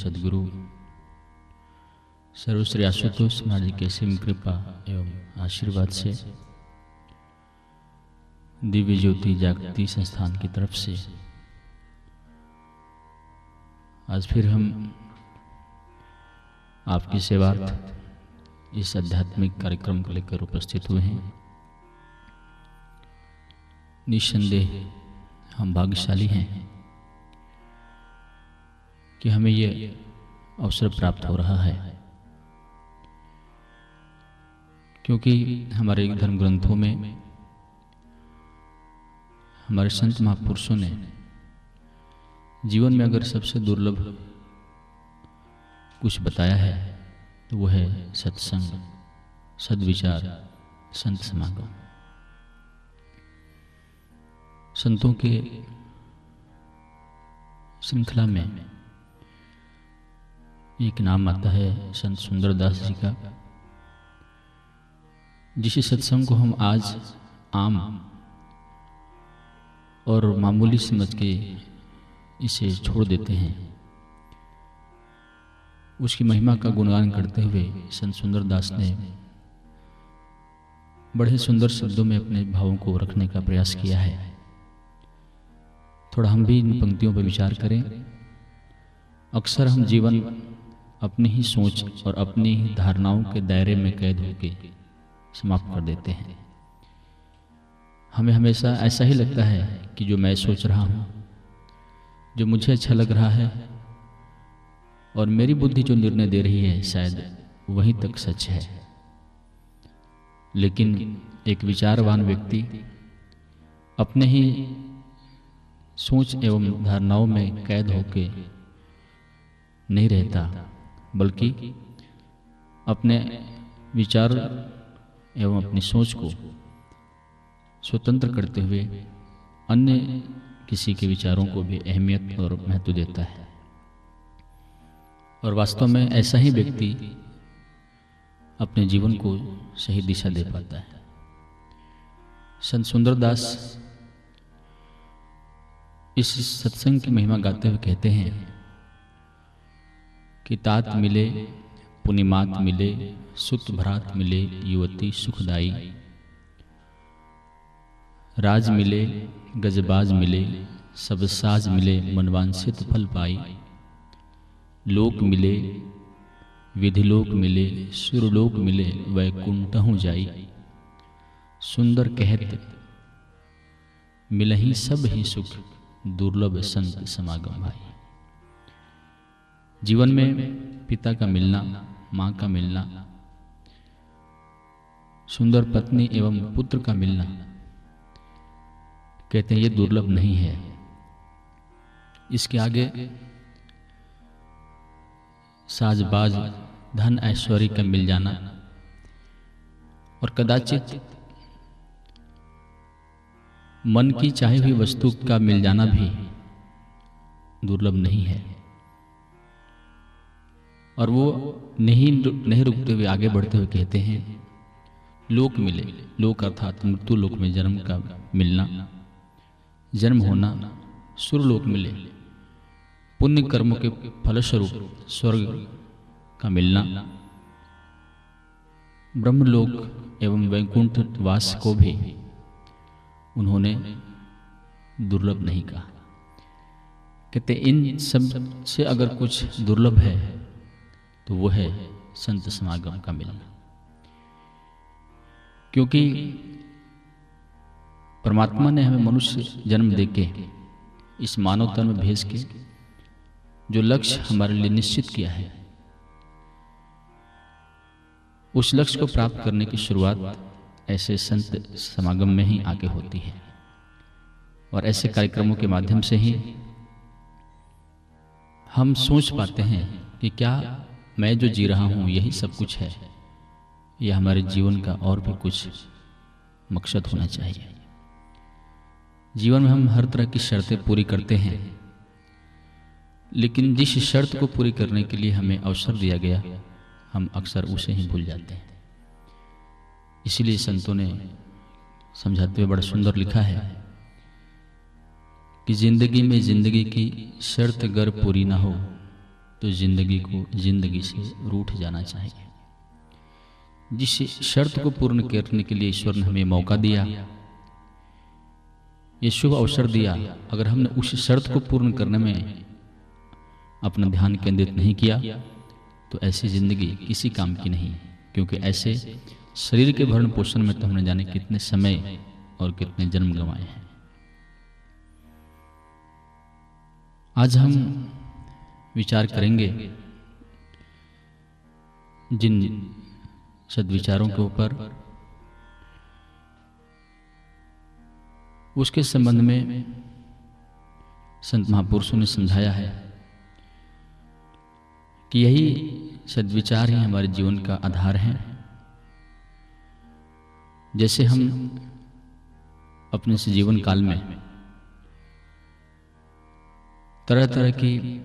सदगुरु। सर्वश्री आशुतोष महाराज के सिम कृपा एवं आशीर्वाद से दिव्य ज्योति जागृति संस्थान की तरफ़ से आज फिर हम आपकी सेवार्थ इस आध्यात्मिक कार्यक्रम को लेकर उपस्थित हुए हैं। निस्संदेह हम भाग्यशाली हैं। कि हमें ये अवसर प्राप्त हो रहा है। क्योंकि हमारे धर्म ग्रंथों में, हमारे संत महापुरुषों ने जीवन में अगर सबसे दुर्लभ कुछ बताया है तो वो है सत्संग, सदविचार, संत समागम। संतों के श्रृंखला में एक नाम आता है संत सुंदरदास जी का, जिस सत्संग को हम आज आम और मामूली समझ के इसे छोड़ देते हैं। उसकी महिमा का गुणगान करते हुए संत सुंदरदास ने बड़े सुंदर शब्दों में अपने भावों को रखने का प्रयास किया है। थोड़ा हम भी इन पंक्तियों पर विचार करें। अक्सर हम जीवन अपनी ही सोच और अपनी ही धारणाओं के दायरे में कैद होकर समाप्त कर देते हैं। हमें हमेशा ऐसा ही लगता है कि जो मैं सोच रहा हूँ, जो मुझे अच्छा लग रहा है और मेरी बुद्धि जो निर्णय दे रही है, शायद वहीं तक सच है। लेकिन एक विचारवान व्यक्ति अपने ही सोच एवं धारणाओं में कैद होके नहीं रहता। बल्कि अपने विचार एवं अपनी सोच को स्वतंत्र करते हुए अन्य किसी के विचारों को भी अहमियत और महत्व देता है। और वास्तव में ऐसा ही व्यक्ति अपने जीवन को सही दिशा दे पाता है। संत सुंदरदास इस सत्संग की महिमा गाते हुए कहते हैं कि तात मिले, पुनिमात मिले, सुत भ्रात मिले, युवती सुखदाई। राज मिले, गजबाज मिले, सब साज मिले मनवांसित फल पाई। लोक मिले विधिलोक मिले सुरलोक मिले वैकुंठहु जाई। सुंदर कहत, मिलही सब ही सुख, दुर्लभ संत समागम भाई। जीवन में पिता का मिलना, माँ का मिलना, सुंदर पत्नी एवं पुत्र का मिलना, कहते हैं, ये दुर्लभ नहीं है। इसके आगे, साजबाज धन ऐश्वर्य का मिल जाना और कदाचित मन की चाहे हुई वस्तु का मिल जाना भी दुर्लभ नहीं है। और वो नहीं नहीं रुकते हुए आगे बढ़ते हुए कहते हैं, लोक मिले, लोक अर्थात मृत्यु लोक में जन्म का मिलना, जन्म होना सुरलोक मिले, पुण्य कर्मों के फलस्वरूप स्वर्ग का मिलना। ब्रह्मलोक एवं वैकुंठ वास को भी उन्होंने दुर्लभ नहीं कहा। कहते, इन सबसे अगर कुछ दुर्लभ है तो वो है संत समागम का मिलना क्योंकि परमात्मा ने हमें मनुष्य जन्म देके इस मानव तन में भेज के जो लक्ष्य हमारे लिए निश्चित किया है, उस लक्ष्य को प्राप्त करने की शुरुआत ऐसे संत समागम में ही आगे होती है। और ऐसे कार्यक्रमों के माध्यम से ही हम सोच पाते हैं कि क्या मैं जो जी रहा हूँ, यही सब कुछ है। यह हमारे जीवन का और भी कुछ मकसद होना चाहिए। जीवन में हम हर तरह की शर्तें पूरी करते हैं, लेकिन जिस शर्त को पूरी करने के लिए हमें अवसर दिया गया, हम अक्सर उसे ही भूल जाते हैं। इसलिए संतों ने समझाते हुए बड़ा सुंदर लिखा है कि ज़िंदगी में ज़िंदगी की शर्त अगर पूरी ना हो तो ज़िंदगी को ज़िंदगी से रूठ जाना चाहिए। जिस शर्त को पूर्ण करने के लिए ईश्वर ने हमें मौका दिया, ये शुभ अवसर दिया। अगर हमने उस शर्त को पूर्ण करने में अपना ध्यान केंद्रित नहीं किया तो ऐसी ज़िंदगी किसी काम की नहीं, क्योंकि ऐसे शरीर के भरण पोषण में तो हमने जाने कितने समय और कितने जन्म गंवाए हैं। आज हम विचार करेंगे। जिन सदविचारों के ऊपर। उसके संबंध में संत महापुरुषों ने समझाया है कि यही सदविचार ही हमारे जीवन का आधार है। जैसे हम अपने से जीवन काल में तरह तरह की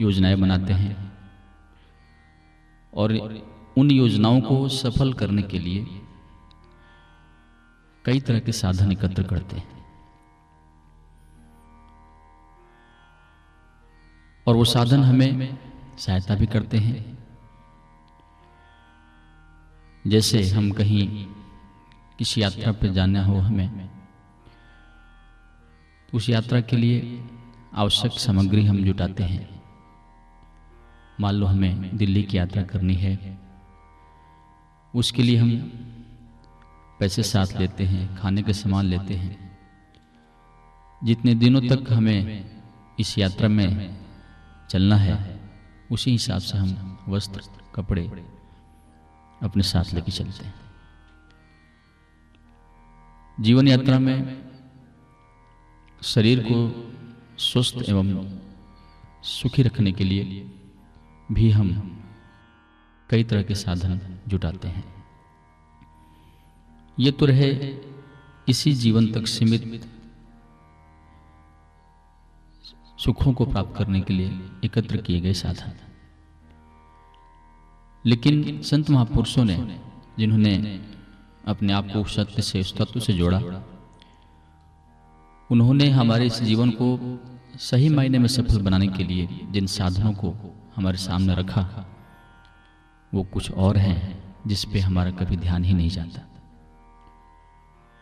योजनाएँ बनाते हैं और उन योजनाओं को सफल करने के लिए कई तरह के साधन एकत्र करते हैं। और वो साधन हमें सहायता भी करते हैं। जैसे हम कहीं किसी यात्रा पर जाना हो हमें, उस यात्रा के लिए आवश्यक सामग्री हम जुटाते हैं। मान लो हमें दिल्ली की यात्रा करनी है। उसके लिए हम पैसे साथ लेते हैं, खाने के सामान लेते हैं। जितने दिनों तक हमें इस यात्रा में चलना है, उसी हिसाब से हम वस्त्र, कपड़े अपने साथ लेके चलते हैं। जीवन यात्रा में शरीर को स्वस्थ एवं सुखी रखने के लिए भी हम कई तरह के साधन जुटाते हैं। ये तो रहे इसी जीवन तक सीमित सुखों को प्राप्त करने के लिए एकत्र किए गए साधन। लेकिन संत महापुरुषों ने, जिन्होंने अपने आप को सत्य से तत्व से जोड़ा, उन्होंने हमारे इस जीवन को सही मायने में सफल बनाने के लिए जिन साधनों को हमारे सामने रखा। वो कुछ और हैं जिस पे हमारा कभी ध्यान ही नहीं जाता।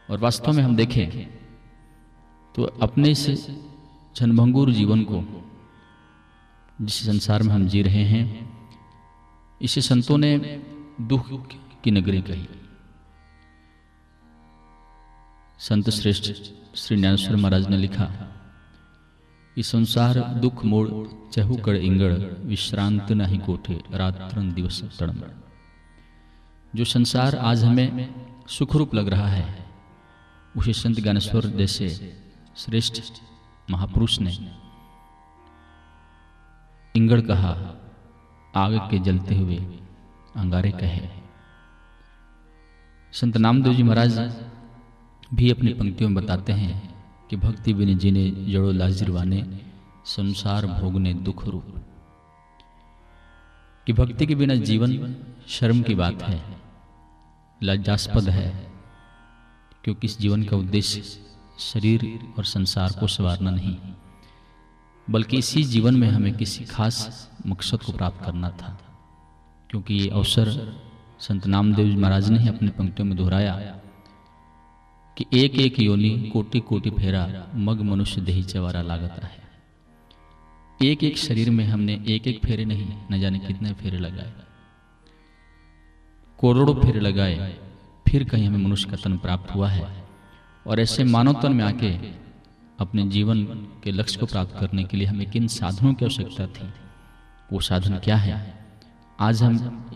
और वास्तव में हम देखें तो अपने इस क्षणभंगुर जीवन को, जिस संसार में हम जी रहे हैं, इसे संतों ने दुख की नगरी कही। संत श्रेष्ठ श्री ज्ञानेश्वर महाराज ने लिखा संसार दुख मोड़ चहुकड़ इंगड़, विश्रांत नहीं कोठे रात्रन दिवस तड़म। जो संसार आज हमें सुखरूप लग रहा है, उसे संत ज्ञानेश्वर जैसे श्रेष्ठ महापुरुष ने इंगड़ कहा, आग के जलते हुए अंगारे कहे। संत नामदेव जी महाराज भी अपनी पंक्तियों में बताते हैं कि भक्ति बिन जीने जड़ो लाजिरवाने, संसार भोगने दुख रूप। कि भक्ति के बिना जीवन शर्म की बात है लज्जास्पद है, क्योंकि इस जीवन का उद्देश्य शरीर और संसार को संवारना नहीं, बल्कि इसी जीवन में हमें किसी खास मकसद को प्राप्त करना था। क्योंकि ये अवसर संत नामदेव महाराज ने ही अपने पंक्तियों में दोहराया कि एक एक योनि कोटि कोटि फेरा मग मनुष्य देही चवारा लागता है एक एक शरीर में हमने एक एक फेरे नहीं, न जाने कितने फेरे लगाए। करोड़ों फेरे लगाए, फिर कहीं हमें मनुष्य का तन प्राप्त हुआ है। और ऐसे मानव तन में आके अपने जीवन के लक्ष्य को प्राप्त करने के लिए हमें किन साधनों की आवश्यकता थी? वो साधन क्या है? आज हम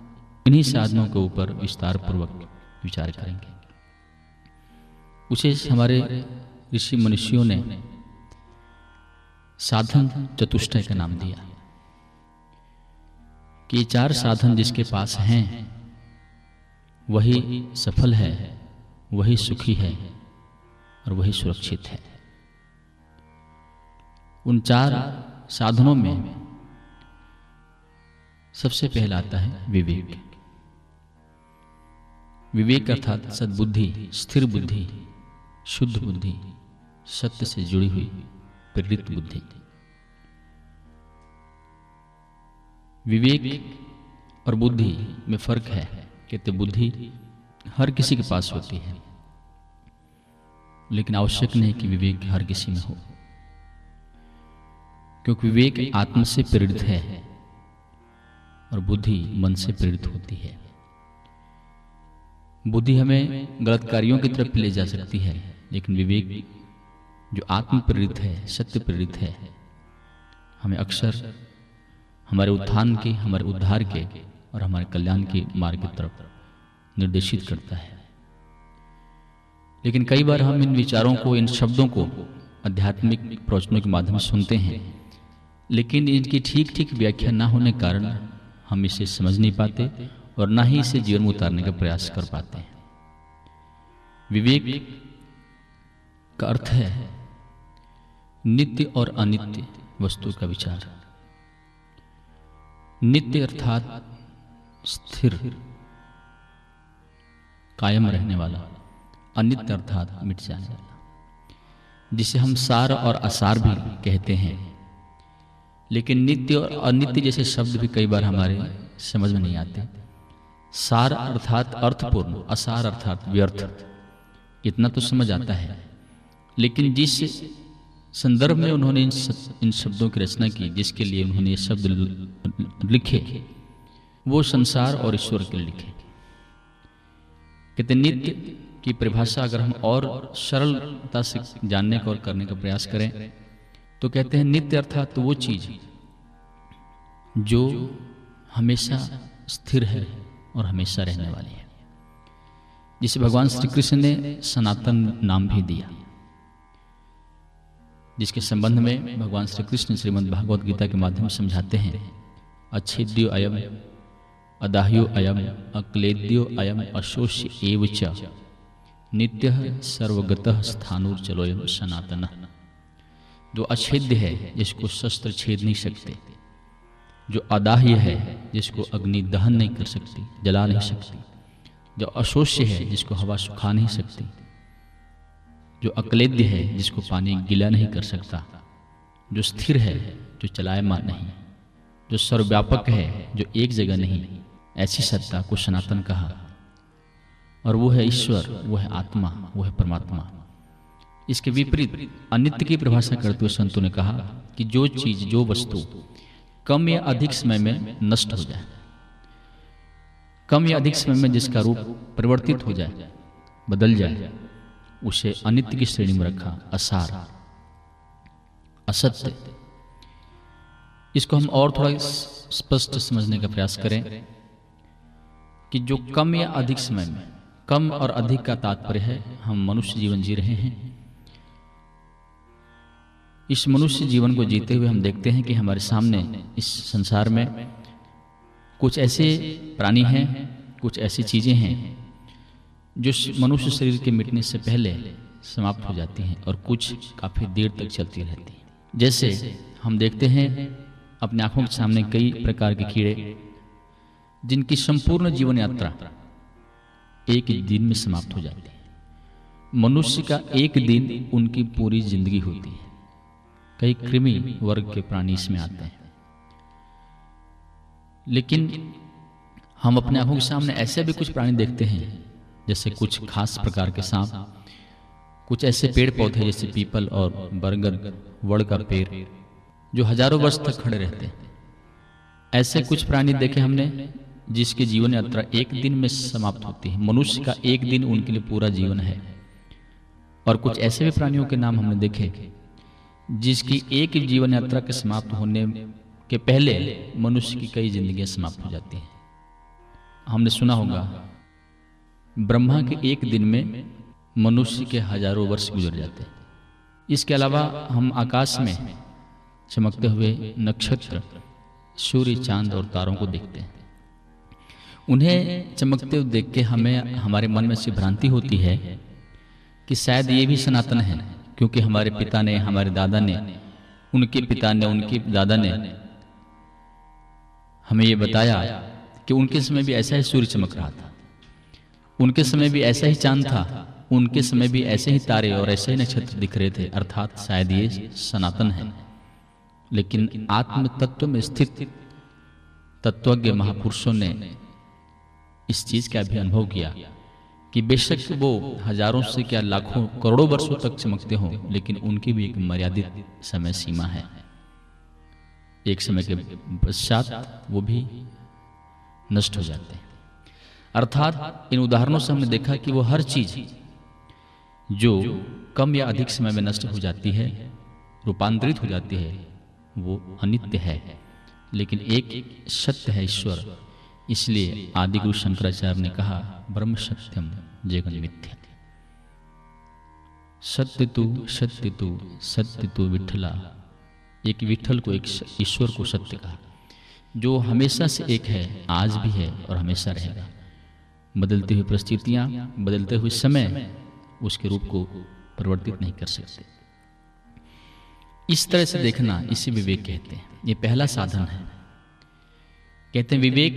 इन्हीं साधनों के ऊपर विस्तार पूर्वक विचार करेंगे। उसे हमारे ऋषि मनुष्यों ने साधन चतुष्टय का नाम दिया। कि चार साधन जिसके पास हैं, वही सफल है, वही सुखी है और वही सुरक्षित है। उन चार साधनों में सबसे पहला आता है विवेक। विवेक अर्थात सद्बुद्धि, स्थिर बुद्धि। शुद्ध बुद्धि सत्य से जुड़ी हुई प्रेरित बुद्धि। विवेक और बुद्धि में फ़र्क है कहते बुद्धि हर किसी के पास होती है, लेकिन आवश्यक नहीं कि विवेक हर किसी में हो। क्योंकि विवेक आत्म से प्रेरित है और बुद्धि मन से प्रेरित होती है। बुद्धि हमें गलत कार्यों की तरफ़ ले जा सकती है लेकिन विवेक जो आत्म प्रेरित है सत्य प्रेरित है, हमें अक्सर हमारे उत्थान के, हमारे उद्धार के और हमारे कल्याण के मार्ग की तरफ़ निर्देशित करता है। लेकिन कई बार हम इन विचारों को, इन शब्दों को आध्यात्मिक प्रवचनों के माध्यम से सुनते हैं, लेकिन इनकी ठीक ठीक व्याख्या ना होने के कारण हम इसे समझ नहीं पाते और ना ही इसे जीवन में उतारने का प्रयास कर पाते हैं। विवेक का अर्थ है नित्य और अनित्य वस्तु का विचार। नित्य अर्थात स्थिर, कायम रहने वाला, अनित्य अर्थात मिट जाने वाला, जिसे हम सार और असार भी कहते हैं। लेकिन नित्य और अनित्य जैसे शब्द भी कई बार हमारे समझ में नहीं आते। सार अर्थात अर्थपूर्ण, असार अर्थात व्यर्थ, इतना तो समझ आता है। लेकिन जिस संदर्भ में उन्होंने इन इन शब्दों की रचना की, जिसके लिए उन्होंने ये शब्द लिखे, वो संसार और ईश्वर के लिखे। कहते नित्य की परिभाषा अगर हम और सरलता से जानने का और करने का प्रयास करें तो कहते हैं नित्य अर्थात तो वो चीज़ जो हमेशा स्थिर है और हमेशा रहने वाली है। जिसे भगवान श्री कृष्ण ने सनातन नाम भी दिया। जिसके संबंध में भगवान श्री कृष्ण श्रीमद भागवत गीता के माध्यम से समझाते हैं। अच्छेद्यो अयम, अदाह्यो अयम, अक्लेद्यो अयम, अशोष्य एव च। नित्य सर्वगत स्थानुर्चलोयम सनातन। जो अछेद्य है, जिसको शस्त्र छेद नहीं सकते। जो अदाह्य है, जिसको अग्नि दहन नहीं कर सकती, जला नहीं सकती। जो अशोष्य है, जिसको हवा सुखा नहीं सकती। जो अकलेद्य है, जिसको पानी गिला नहीं कर सकता, जो स्थिर है, जो चलायमान नहीं, जो सर्वव्यापक है, जो एक जगह नहीं, ऐसी सत्ता को सनातन कहा। और वो है ईश्वर, वो है आत्मा, वो है परमात्मा। इसके विपरीत अनित्य की परिभाषा करते हुए संतों ने कहा कि जो चीज़, जो वस्तु, कम या अधिक समय में नष्ट हो जाए, कम या अधिक समय में जिसका रूप परिवर्तित हो जाए, बदल जाए उसे अनित्य की श्रेणी में रखा, असार, असत्य। इसको हम और थोड़ा स्पष्ट समझने का प्रयास करें कि जो कम या अधिक समय में, कम और अधिक का तात्पर्य है, हम मनुष्य जीवन जी रहे हैं। इस मनुष्य जीवन को जीते हुए हम देखते हैं कि हमारे सामने इस संसार में कुछ ऐसे प्राणी हैं, कुछ ऐसी चीज़ें हैं जो मनुष्य शरीर के मिटने से पहले समाप्त हो जाती हैं और कुछ काफ़ी देर तक चलती रहती हैं। जैसे हम देखते हैं, अपने आँखों के सामने कई प्रकार के कीड़े, जिनकी संपूर्ण जीवन यात्रा एक दिन में समाप्त हो जाती है। मनुष्य का एक दिन उनकी पूरी ज़िंदगी होती है। कई कृमि वर्ग के प्राणी इसमें आते हैं। लेकिन हम अपने आँखों के सामने ऐसे भी कुछ प्राणी देखते हैं जैसे कुछ खास प्रकार के सांप कुछ ऐसे पेड़ पौधे जैसे पीपल और बरगद वड़ का पेड़ जो हज़ारों वर्ष तक खड़े रहते हैं। ऐसे कुछ प्राणी देखे हमने जिसकी जीवन यात्रा एक दिन में समाप्त होती है। मनुष्य का एक दिन उनके लिए पूरा जीवन है। और कुछ ऐसे भी प्राणियों के नाम हमने देखे जिसकी एक जीवन यात्रा के समाप्त होने के पहले मनुष्य की कई जिंदगियाँ समाप्त हो जाती हैं। हमने सुना होगा ब्रह्मा के एक दिन में मनुष्य के हज़ारों वर्ष गुजर जाते हैं। इसके अलावा हम आकाश में चमकते हुए नक्षत्र, सूर्य, चाँद और तारों को देखते हैं। उन्हें चमकते हुए देख के हमें, हमारे मन में से भ्रांति होती है कि शायद ये भी सनातन है, क्योंकि हमारे पिता ने, हमारे दादा ने, उनके पिता ने, उनके दादा ने हमें ये बताया कि उनके समय भी ऐसा ही सूर्य चमक रहा था। उनके समय भी ऐसा ही चाँद था। उनके समय भी ऐसे ही तारे और ऐसे ही नक्षत्र दिख रहे थे अर्थात शायद ये सनातन है। लेकिन आत्म तत्व में स्थित तत्वज्ञ महापुरुषों ने इस चीज़ का भी अनुभव किया कि बेशक वो हज़ारों से क्या लाखों करोड़ों वर्षों तक चमकते हों लेकिन उनकी भी एक मर्यादित समय सीमा है। एक समय के पश्चात वो भी नष्ट हो जाते हैं। अर्थात इन उदाहरणों से हमने देखा कि वो हर चीज़ जो कम या अधिक समय में नष्ट हो जाती है, रूपांतरित हो जाती है, वो अनित्य है। लेकिन एक सत्य है ईश्वर। इसलिए आदि गुरु शंकराचार्य ने कहा, ब्रह्म सत्यम, जगन मिथ्या। सत्य तु सत्य तु सत्य तु विठला। एक विठल को एक ईश्वर को सत्य कहा। जो हमेशा से एक है, आज भी है और हमेशा रहेगा। बदलती हुई परिस्थितियाँ, बदलते हुए समय उसके रूप को परिवर्तित नहीं कर सकते। इस तरह से देखना इसे विवेक कहते हैं। ये पहला साधन है। कहते हैं, विवेक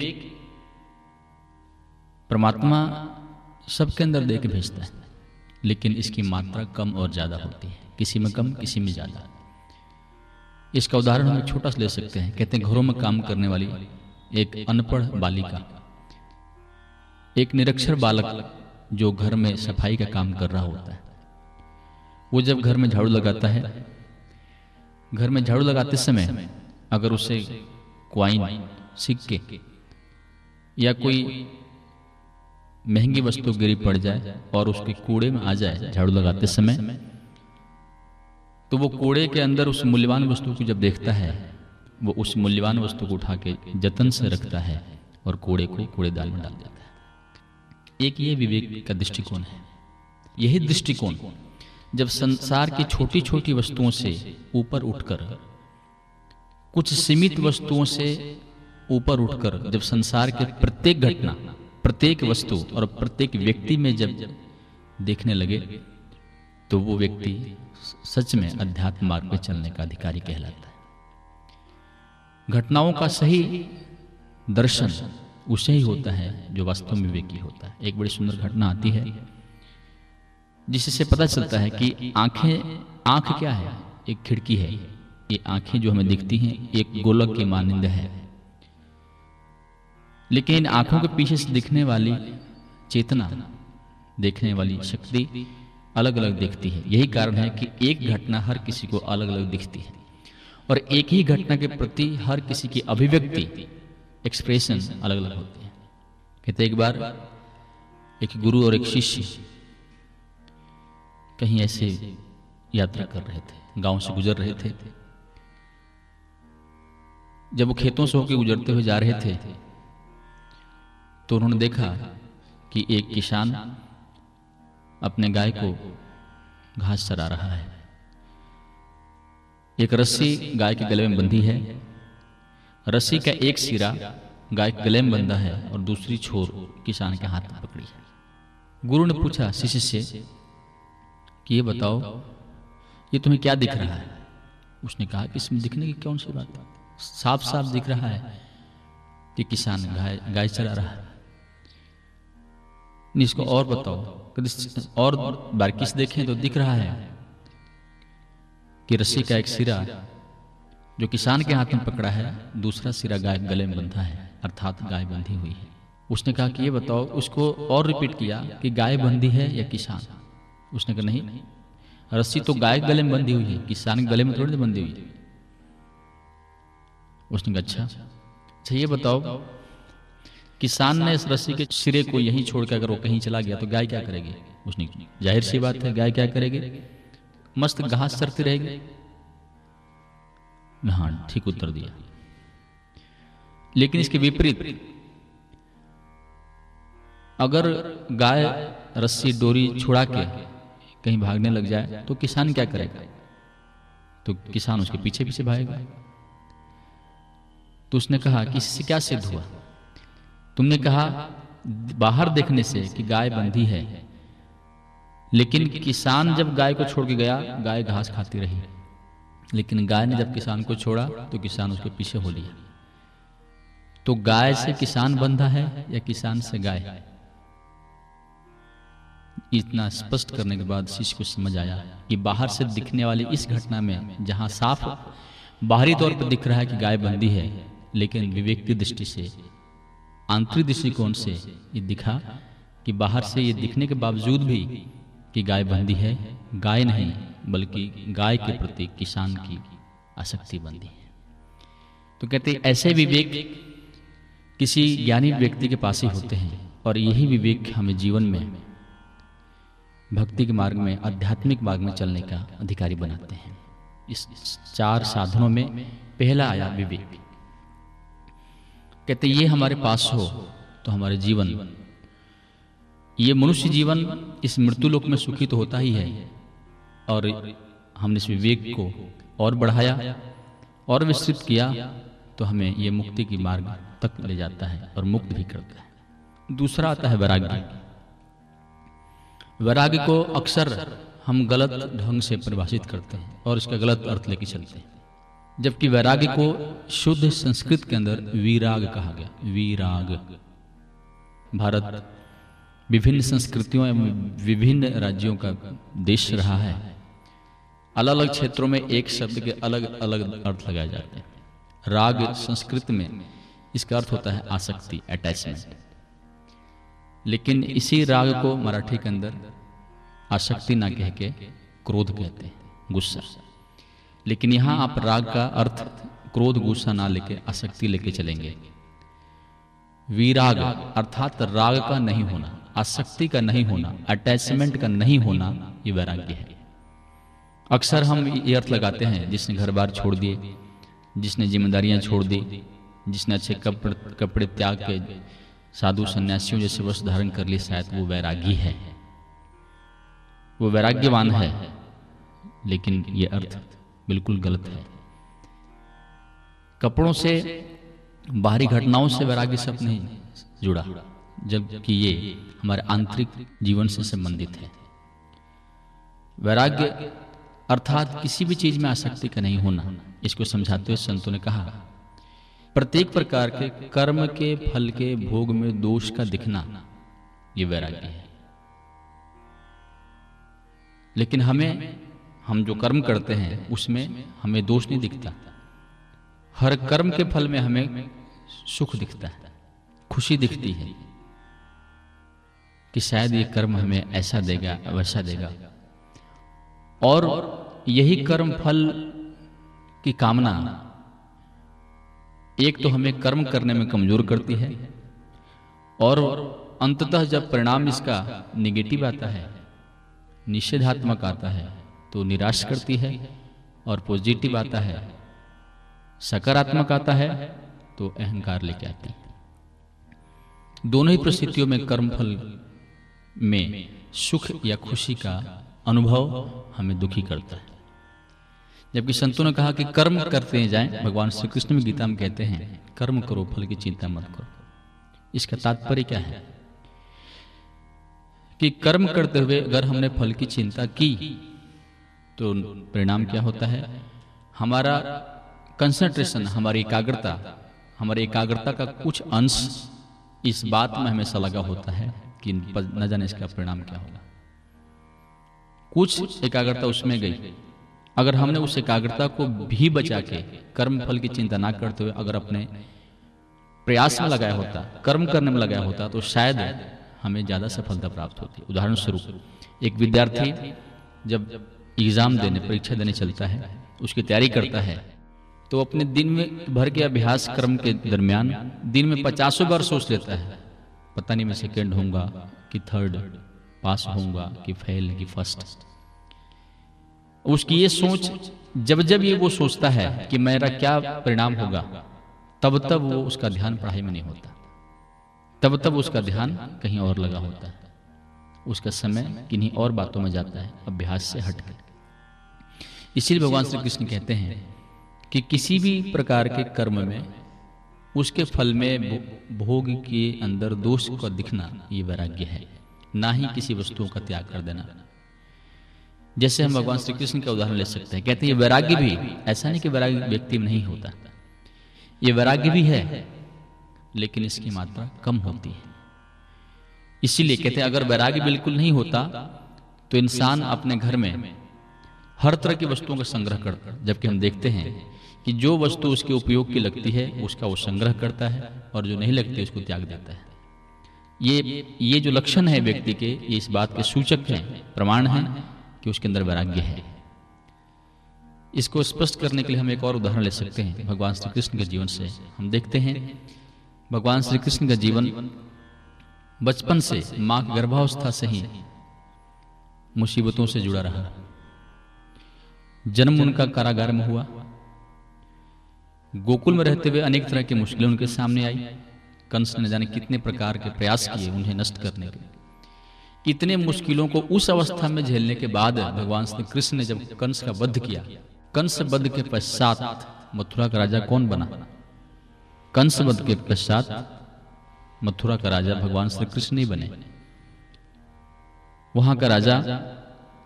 परमात्मा सबके अंदर दे के भेजता है, लेकिन इसकी मात्रा कम और ज़्यादा होती है। किसी में कम, किसी में ज़्यादा। इसका उदाहरण हम छोटा सा ले सकते हैं। कहते हैं, घरों में काम करने वाली एक अनपढ़ बालिका एक निरक्षर बालक जो घर में सफ़ाई का काम कर रहा होता है। वो जब घर में झाड़ू लगाता है, घर में झाड़ू लगाते समय अगर उसे क्वाइन, सिक्के या कोई महँगी वस्तु गिरी पड़ जाए और उसके कूड़े में आ जाए झाड़ू लगाते समय तो वो कूड़े के अंदर उस मूल्यवान वस्तु को जब देखता है, वो उस मूल्यवान वस्तु को उठा के जतन से रखता है और कूड़े को कूड़ेदान में डाल देता है। एक ये विवेक का दृष्टिकोण है। यही दृष्टिकोण, जब संसार की छोटी छोटी वस्तुओं से ऊपर उठकर, कुछ सीमित वस्तुओं से ऊपर उठकर, जब संसार के प्रत्येक घटना, प्रत्येक वस्तु और प्रत्येक व्यक्ति में जब देखने लगे तो वो व्यक्ति सच में अध्यात्म मार्ग पर चलने का अधिकारी कहलाता है। घटनाओं का सही दर्शन उसे ही होता है जो वास्तव में विवेकी होता है। एक बड़ी सुंदर घटना आती है, जिससे पता चलता है कि आँखें, आँख क्या है? एक खिड़की है। ये आँखें जो हमें दिखती हैं, एक गोलक की मानिंद है। लेकिन इन आँखों के पीछे से दिखने वाली चेतना, देखने वाली शक्ति अलग अलग दिखती है। यही कारण है कि एक घटना हर किसी को अलग अलग दिखती है। और एक ही घटना के प्रति हर किसी की अभिव्यक्ति एक्सप्रेशन अलग अलग होते हैं। कहते एक बार एक गुरु और एक शिष्य कहीं ऐसे यात्रा कर रहे थे, गाँव से गुजर रहे थे। जब वो खेतों से होकर गुजरते हुए जा रहे थे तो उन्होंने देखा कि एक किसान अपने गाय को घास चरा रहा है। एक रस्सी गाय के गले में बंधी है। रस्सी का एक सिरा गाय गले में बंधा है और दूसरी छोर किसान के हाथ में पकड़ी है। गुरु ने पूछा, शिष्य से, कि ये बताओ, ये तुम्हें क्या दिख रहा है? उसने कहा, कि इसमें दिखने की कौन सी बात साफ़ साफ़ दिख रहा है कि किसान गाय गाय चरा रहा है। इसको और बताओ और बारीकी से देखें तो दिख रहा है? कि रस्सी का एक सिरा जो किसान के हाथ में पकड़ा है, दूसरा सिरा गाय गले में बंधा है, अर्थात गाय बंधी हुई है। उसने कहा कि ये बताओ, उसको और रिपीट किया कि गाय बंधी है या किसान? उसने कहा, नहीं, रस्सी तो गाय गले में बंधी हुई है, किसान के गले में थोड़ी बंधी हुई उसने कहा अच्छा अच्छा ये बताओ, किसान ने इस रस्सी के सिरे को यहीं छोड़ के अगर वो कहीं चला गया तो गाय क्या करेगी? उसने ज़ाहिर सी बात है, गाय क्या करेगी? मस्त घास चरती रहेगी। हाँ ठीक उत्तर दिया। लेकिन इसके विपरीत, अगर गाय रस्सी डोरी छुड़ा के कहीं भागने लग जाए तो किसान क्या करेगा? तो किसान उसके पीछे पीछे भागेगा। तो उसने कहा कि इससे क्या सिद्ध हुआ? तुमने कहा, बाहर देखने से कि गाय बंधी है। लेकिन किसान जब गाय को छोड़ के गया, गाय घास खाती रही। लेकिन गाय ने जब किसान को छोड़ा तो किसान उसके पीछे हो लिया तो गाय से किसान बंधा है या किसान से गाय? इतना स्पष्ट करने के बाद शिष्य को समझ आया कि बाहर से दिखने वाली इस घटना में जहाँ साफ़ बाहरी तौर पर दिख रहा है कि गाय बंदी है, लेकिन विवेक की दृष्टि से, आंतरिक दृष्टिकोण से ये दिखा कि बाहर से ये दिखने के बावजूद भी कि गाय बंदी है, गाय नहीं बल्कि गाय के प्रति किसान की आसक्ति बनती है। तो कहते ऐसे विवेक किसी ज्ञानी व्यक्ति के पास ही होते हैं और यही विवेक हमें जीवन में भक्ति के मार्ग में आध्यात्मिक मार्ग में चलने का अधिकारी बनाते हैं। इस चार साधनों में पहला आया विवेक। कहते ये हमारे पास हो तो हमारे जीवन। ये मनुष्य जीवन इस मृत्यु लोक में सुखी तो होता ही। है। और हमने इस विवेक को और बढ़ाया और विस्तृत किया तो हमें ये मुक्ति की मार्ग तक ले जाता है और मुक्त भी करता है। दूसरा आता है वैराग्य। वैराग्य को अक्सर हम गलत ढंग से परिभाषित करते हैं और इसका गलत अर्थ लेके चलते हैं। जबकि वैराग्य को शुद्ध संस्कृत के अंदर वीराग कहा गया, वीराग। भारत विभिन्न संस्कृतियों एवं विभिन्न राज्यों का देश रहा है। अलग अलग क्षेत्रों में एक शब्द के अलग अलग अर्थ लगाए जाते हैं। राग संस्कृत में इसका अर्थ होता है आसक्ति अटैचमेंट लेकिन इसी राग को मराठी के अंदर आसक्ति ना कह के क्रोध कहते हैं, गुस्सा। लेकिन यहाँ आप राग का अर्थ क्रोध, गुस्सा ना लेके, आसक्ति लेके चलेंगे। वीराग अर्थात राग का नहीं होना, आसक्ति का नहीं होना अटैचमेंट का नहीं होना, ये वैराग्य है। अक्सर हम ये अर्थ लगाते हैं, जिसने घर बार छोड़ दिए, जिसने जिम्मेदारियाँ छोड़ दी, जिसने अच्छे कपड़े कपड़े त्याग के साधु सन्यासियों जैसे वस्त्र धारण कर लिए, शायद वो वैरागी है। वो वैराग्यवान है, लेकिन ये अर्थ बिल्कुल गलत है। कपड़ों से, बाहरी घटनाओं से वैराग्य शब्द नहीं जुड़ा, जबकि ये हमारे आंतरिक जीवन से संबंधित है। वैराग्य अर्थात किसी भी चीज़ में आसक्ति का नहीं होना। इसको समझाते हुए संतों ने कहा, प्रत्येक प्रकार के कर्म के, फल के, भोग में दोष का दिखना, ये वैराग्य है। लेकिन हमें, हम जो कर्म करते हैं, उसमें हमें दोष नहीं दिखता। हर कर्म के फल में हमें सुख दिखता है, खुशी दिखती है, कि शायद ये कर्म हमें ऐसा देगा, वैसा देगा। और यही कर्म फल की कामना। एक तो हमें कर्म करने में कमज़ोर करती है और अंततः जब परिणाम इसका निगेटिव आता है, निषेधात्मक आता है तो निराश करती है और पॉजिटिव आता है, सकारात्मक आता है तो अहंकार लेके आती है। दोनों ही परिस्थितियों में कर्मफल में सुख या खुशी का अनुभव हमें दुखी करता है। जबकि संतों ने कहा कि कर्म करते जाएँ, भगवान श्री कृष्ण में गीता में कहते हैं, कर्म करो, फल की चिंता मत करो। इसका तात्पर्य क्या है? कि कर्म करते हुए अगर हमने फल की चिंता की तो परिणाम क्या होता है? हमारा कंसंट्रेशन हमारी एकाग्रता हमारी एकाग्रता का कुछ अंश इस बात में हमेशा लगा होता है कि न जाने इसका परिणाम क्या होगा। कुछ एकाग्रता उसमें गई अगर हमने उस एकाग्रता को भी बचा के कर्म फल की चिंता ना करते हुए अगर अपने प्रयास में लगाया होता, कर्म करने में लगाया होता तो शायद हमें ज़्यादा सफलता प्राप्त होती। उदाहरण स्वरूप एक विद्यार्थी जब एग्ज़ाम देने, परीक्षा देने चलता है, उसकी तैयारी करता है तो अपने दिन में भर के अभ्यास क्रम के दरमियान दिन में पचासों बार सोच लेता है, पता नहीं मैं सेकेंड होऊँगा कि थर्ड, पास होऊँगा कि फेल, कि फ़र्स्ट। उसकी ये सोच जब जब ये वो सोचता है कि मेरा क्या परिणाम होगा तब तब वो उसका ध्यान पढ़ाई में नहीं होता। तब तब उसका ध्यान कहीं और लगा होता। है उसका समय किन्हीं और बातों में जाता है, अभ्यास से हटकर। इसीलिए भगवान श्री कृष्ण कहते हैं कि किसी भी प्रकार के कर्म में उसके फल में भोग के अंदर दोष का दिखना ये वैराग्य है। ना ही किसी वस्तुओं का त्याग कर देना। जैसे हम भगवान श्री कृष्ण का उदाहरण ले सकते हैं। कहते हैं, ये वैराग्य भी ऐसा नहीं कि वैराग्य व्यक्ति में नहीं होता। ये वैराग्य भी है, लेकिन इसकी मात्रा कम होती है। इसीलिए कहते हैं, अगर वैराग्य बिल्कुल नहीं होता तो इंसान अपने घर में हर तरह की वस्तुओं का संग्रह करता जबकि हम देखते हैं कि जो वस्तु उसके उपयोग की लगती है, उसका वो संग्रह करता है और जो नहीं लगती, उसको त्याग देता है। ये ये जो लक्षण है व्यक्ति के, ये इस बात के सूचक हैं, प्रमाण हैं कि उसके अंदर वैराग्य है। इसको स्पष्ट करने के लिए हम एक और उदाहरण ले सकते हैं, भगवान श्री कृष्ण के जीवन से। हम देखते हैं, भगवान श्री कृष्ण का जीवन बचपन से माँ की गर्भावस्था से ही मुसीबतों से जुड़ा रहा। जन्म उनका कारागार में हुआ। गोकुल में रहते हुए अनेक तरह की मुश्किलें उनके सामने आई। कंस ने जाने कितने प्रकार के प्रयास किए उन्हें नष्ट करने के। इतने मुश्किलों को उस अवस्था में झेलने के बाद भगवान श्री कृष्ण ने जब कंस का वध किया कंस वध के पश्चात मथुरा का राजा कौन बना? कंस वध के पश्चात मथुरा का राजा भगवान श्री कृष्ण ही बने। वहाँ का राजा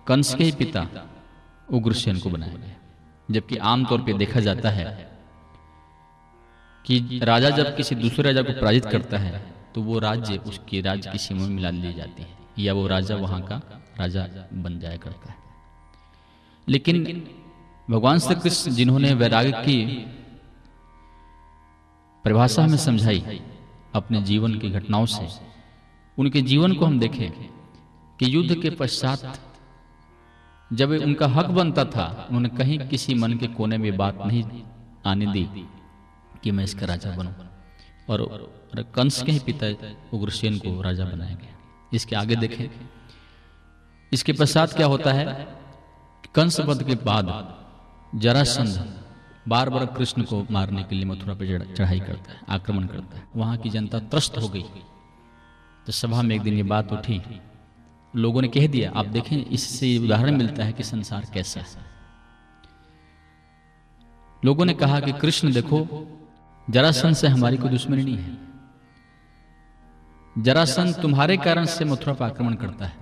कंस के ही पिता उग्रसेन को बनाया गया। जबकि आमतौर पर देखा जाता है कि राजा जब किसी दूसरे राजा को पराजित करता है तो वो राज्य उसके राज्य की सीमा में मिला ली जाती है। या वो राजा वहाँ का राजा बन जाया करता है। लेकिन भगवान श्री कृष्ण जिन्होंने वैराग्य की परिभाषा में समझाई अपने जीवन की घटनाओं से, उनके जीवन को हम देखें कि युद्ध के पश्चात जब उनका हक बनता था, उन्होंने कहीं किसी मन के कोने में बात नहीं आने दी कि मैं इसका राजा बनूं। और कंस के ही पिता उग्रसेन को राजा बनाया गया। इसके आगे देखें। इसके पश्चात क्या होता है? कंस वध के बाद जरासंध बार बार कृष्ण को मारने के लिए मथुरा पर चढ़ाई करता है आक्रमण करता है। वहाँ की जनता त्रस्त हो गई। तो सभा में एक दिन ये बात उठी। लोगों ने कह दिया आप देखें इससे उदाहरण मिलता है कि संसार कैसा है? लोगों ने कहा कि कृष्ण देखो जरासन से हमारी कोई दुश्मनी नहीं है। जरासन तुम्हारे कारण से मथुरा पर आक्रमण करता है।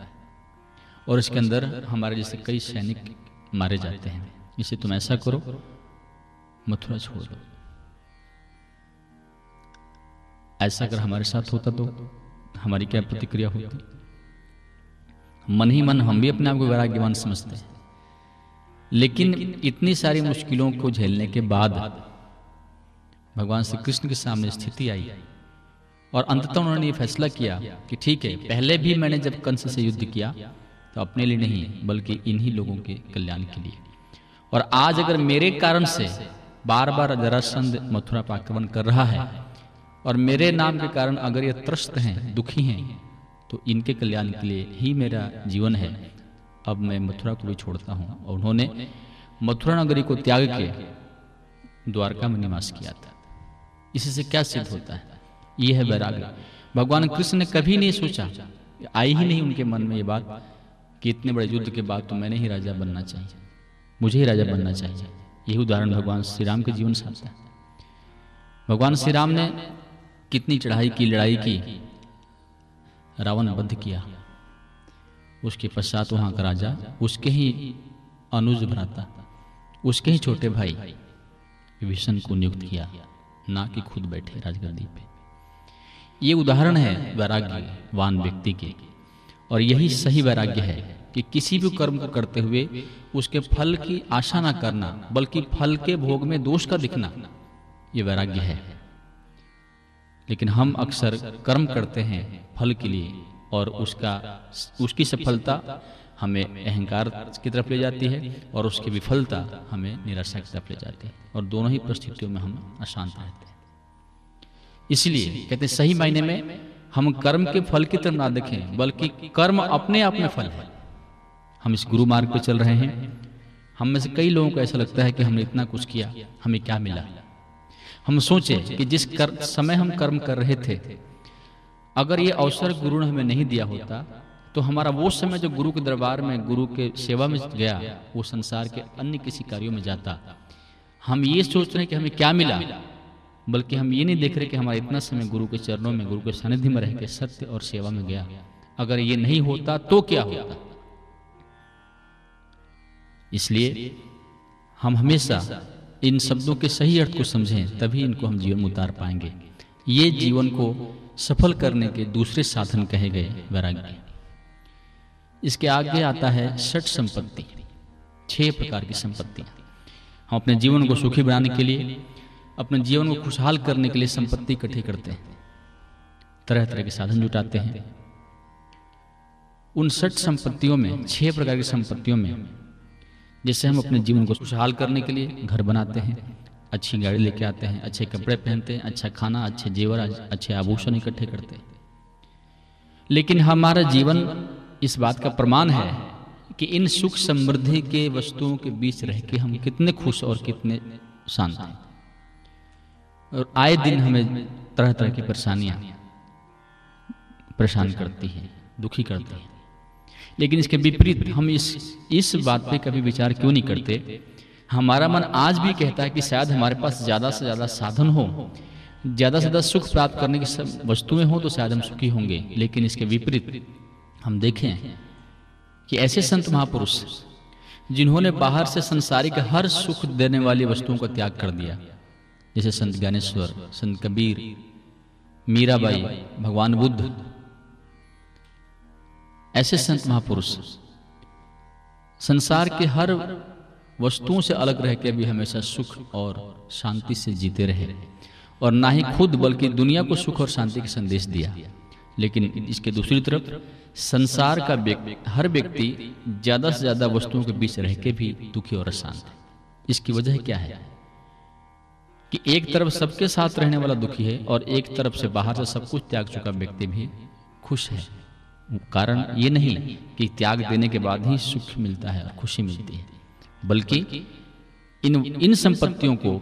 और इसके अंदर हमारे जैसे कई सैनिक मारे जाते हैं। इसे तुम ऐसा करो, मथुरा छोड़ दो। ऐसा अगर हमारे साथ होता तो हमारी क्या प्रतिक्रिया होती? मन ही मन हम भी अपने आप को वैराग्यवान समझते हैं। लेकिन इतनी सारी मुश्किलों को झेलने के बाद भगवान श्री कृष्ण के सामने स्थिति आई। और अंततः उन्होंने ये फैसला किया कि ठीक है, पहले भी मैंने जब कंस से युद्ध किया तो अपने लिए नहीं, बल्कि इन्हीं लोगों के कल्याण के लिए। और आज अगर मेरे कारण से बार बार जरासंध मथुरा पर आक्रमण कर रहा है, और मेरे नाम के कारण अगर ये त्रस्त हैं, दुखी हैं तो इनके कल्याण के लिए ही मेरा जीवन है। अब मैं मथुरा को भी छोड़ता हूँ। और उन्होंने मथुरा नगरी को त्याग के द्वारका में निवास किया था। इससे क्या सिद्ध होता है? यह है वैराग्य भगवान कृष्ण ने कभी नहीं सोचा आई ही नहीं उनके मन में ये बात कि इतने बड़े युद्ध के बाद तो मैंने ही राजा बनना चाहिए मुझे ही राजा बनना चाहिए। यही उदाहरण भगवान श्री राम के जीवन से आता है। भगवान श्री राम ने कितनी चढ़ाई की लड़ाई की रावण बद्ध किया। उसके पश्चात वहाँ का राजा उसके ही अनुज भ्राता उसके ही छोटे भाई विभीषण को नियुक्त किया ना कि खुद बैठे राजगद्दी पे। ये उदाहरण है वैराग्यवान व्यक्ति के। और यही सही वैराग्य है कि किसी भी कर्म को करते हुए उसके फल की आशा ना करना, बल्कि फल के भोग में दोष का दिखना, ये वैराग्य है। लेकिन हम अक्सर कर्म करते हैं फल के लिए और उसका, उसकी सफलता हमें अहंकार की तरफ़ ले जाती है और उसकी विफलता हमें निराशा की तरफ़ ले जाती है। और दोनों ही परिस्थितियों में हम अशांत रहते हैं। इसलिए कहते सही मायने में हम कर्म के फल की तरफ़ ना देखें बल्कि कर्म अपने आप में फल है। हम इस गुरु मार्ग पर चल रहे हैं। हम में से कई लोगों को ऐसा लगता है कि हमने इतना कुछ किया हमें क्या मिला? हम सोचे कि जिस कर, समय हम कर्म कर रहे थे अगर ये अवसर गुरु ने हमें नहीं दिया होता तो हमारा वो समय जो गुरु के दरबार में गुरु के सेवा में गया वो संसार के अन्य किसी कार्यों में जाता। हम ये सोच रहे हैं कि हमें क्या मिला? बल्कि हम ये नहीं देख रहे कि हमारा इतना समय गुरु के चरणों में, गुरु के सानिध्य में रह के सत्य और सेवा में गया। अगर ये नहीं होता तो क्या होता? इसलिए हम हमेशा इन शब्दों के सही अर्थ को समझें, तभी इनको हम जीवन में उतार पाएँगे। ये जीवन को सफल करने के दूसरे साधन कहे गए वैराग्य। इसके आगे आता है षट संपत्ति, छह प्रकार की संपत्ति। हम अपने जीवन को सुखी बनाने के लिए अपने जीवन को खुशहाल करने के लिए संपत्ति इकट्ठी करते हैं। तरह तरह के साधन जुटाते हैं। उन षट संपत्तियों में, छह प्रकार की संपत्तियों में, जिससे हम अपने जीवन को खुशहाल करने के लिए घर बनाते हैं, अच्छी गाड़ी लेके आते हैं, अच्छे कपड़े पहनते हैं अच्छा खाना, अच्छे जेवर, अच्छे आभूषण इकट्ठे करते हैं। लेकिन हमारा जीवन इस बात का प्रमाण है कि इन सुख समृद्धि के वस्तुओं के बीच रह के हम कितने खुश और कितने शांत हैं। और आए दिन हमें तरह तरह की परेशानियाँ परेशान करती हैं, दुखी करती हैं। लेकिन इसके विपरीत हम इस इस बात पे कभी विचार क्यों नहीं करते? हमारा मन आज भी कहता है कि शायद हमारे पास ज़्यादा से ज़्यादा साधन हो। ज़्यादा से ज़्यादा सुख प्राप्त करने की सब वस्तुएँ हो तो शायद हम सुखी होंगे। लेकिन इसके विपरीत हम देखें कि ऐसे संत महापुरुष, जिन्होंने बाहर से संसारिक हर सुख देने वाली वस्तुओं का त्याग कर दिया। जैसे संत ज्ञानेश्वर, संत कबीर, मीराबाई, भगवान बुद्ध, ऐसे संत महापुरुष संसार के हर वस्तुओं से अलग रह के भी हमेशा सुख और शांति से जीते रहे और ना ही खुद, बल्कि दुनिया को सुख और शांति का संदेश दिया। लेकिन इसके दूसरी तरफ़ संसार का हर व्यक्ति ज़्यादा से ज़्यादा वस्तुओं के बीच रह के भी दुखी और अशांत है। इसकी वजह क्या है? कि एक तरफ़ सबके साथ रहने वाला दुखी है और एक तरफ़ से बाहर से सब कुछ त्याग चुका व्यक्ति भी खुश है। कारण ये नहीं कि त्याग देने के बाद ही सुख मिलता है खुशी मिलती है, बल्कि इन इन संपत्तियों को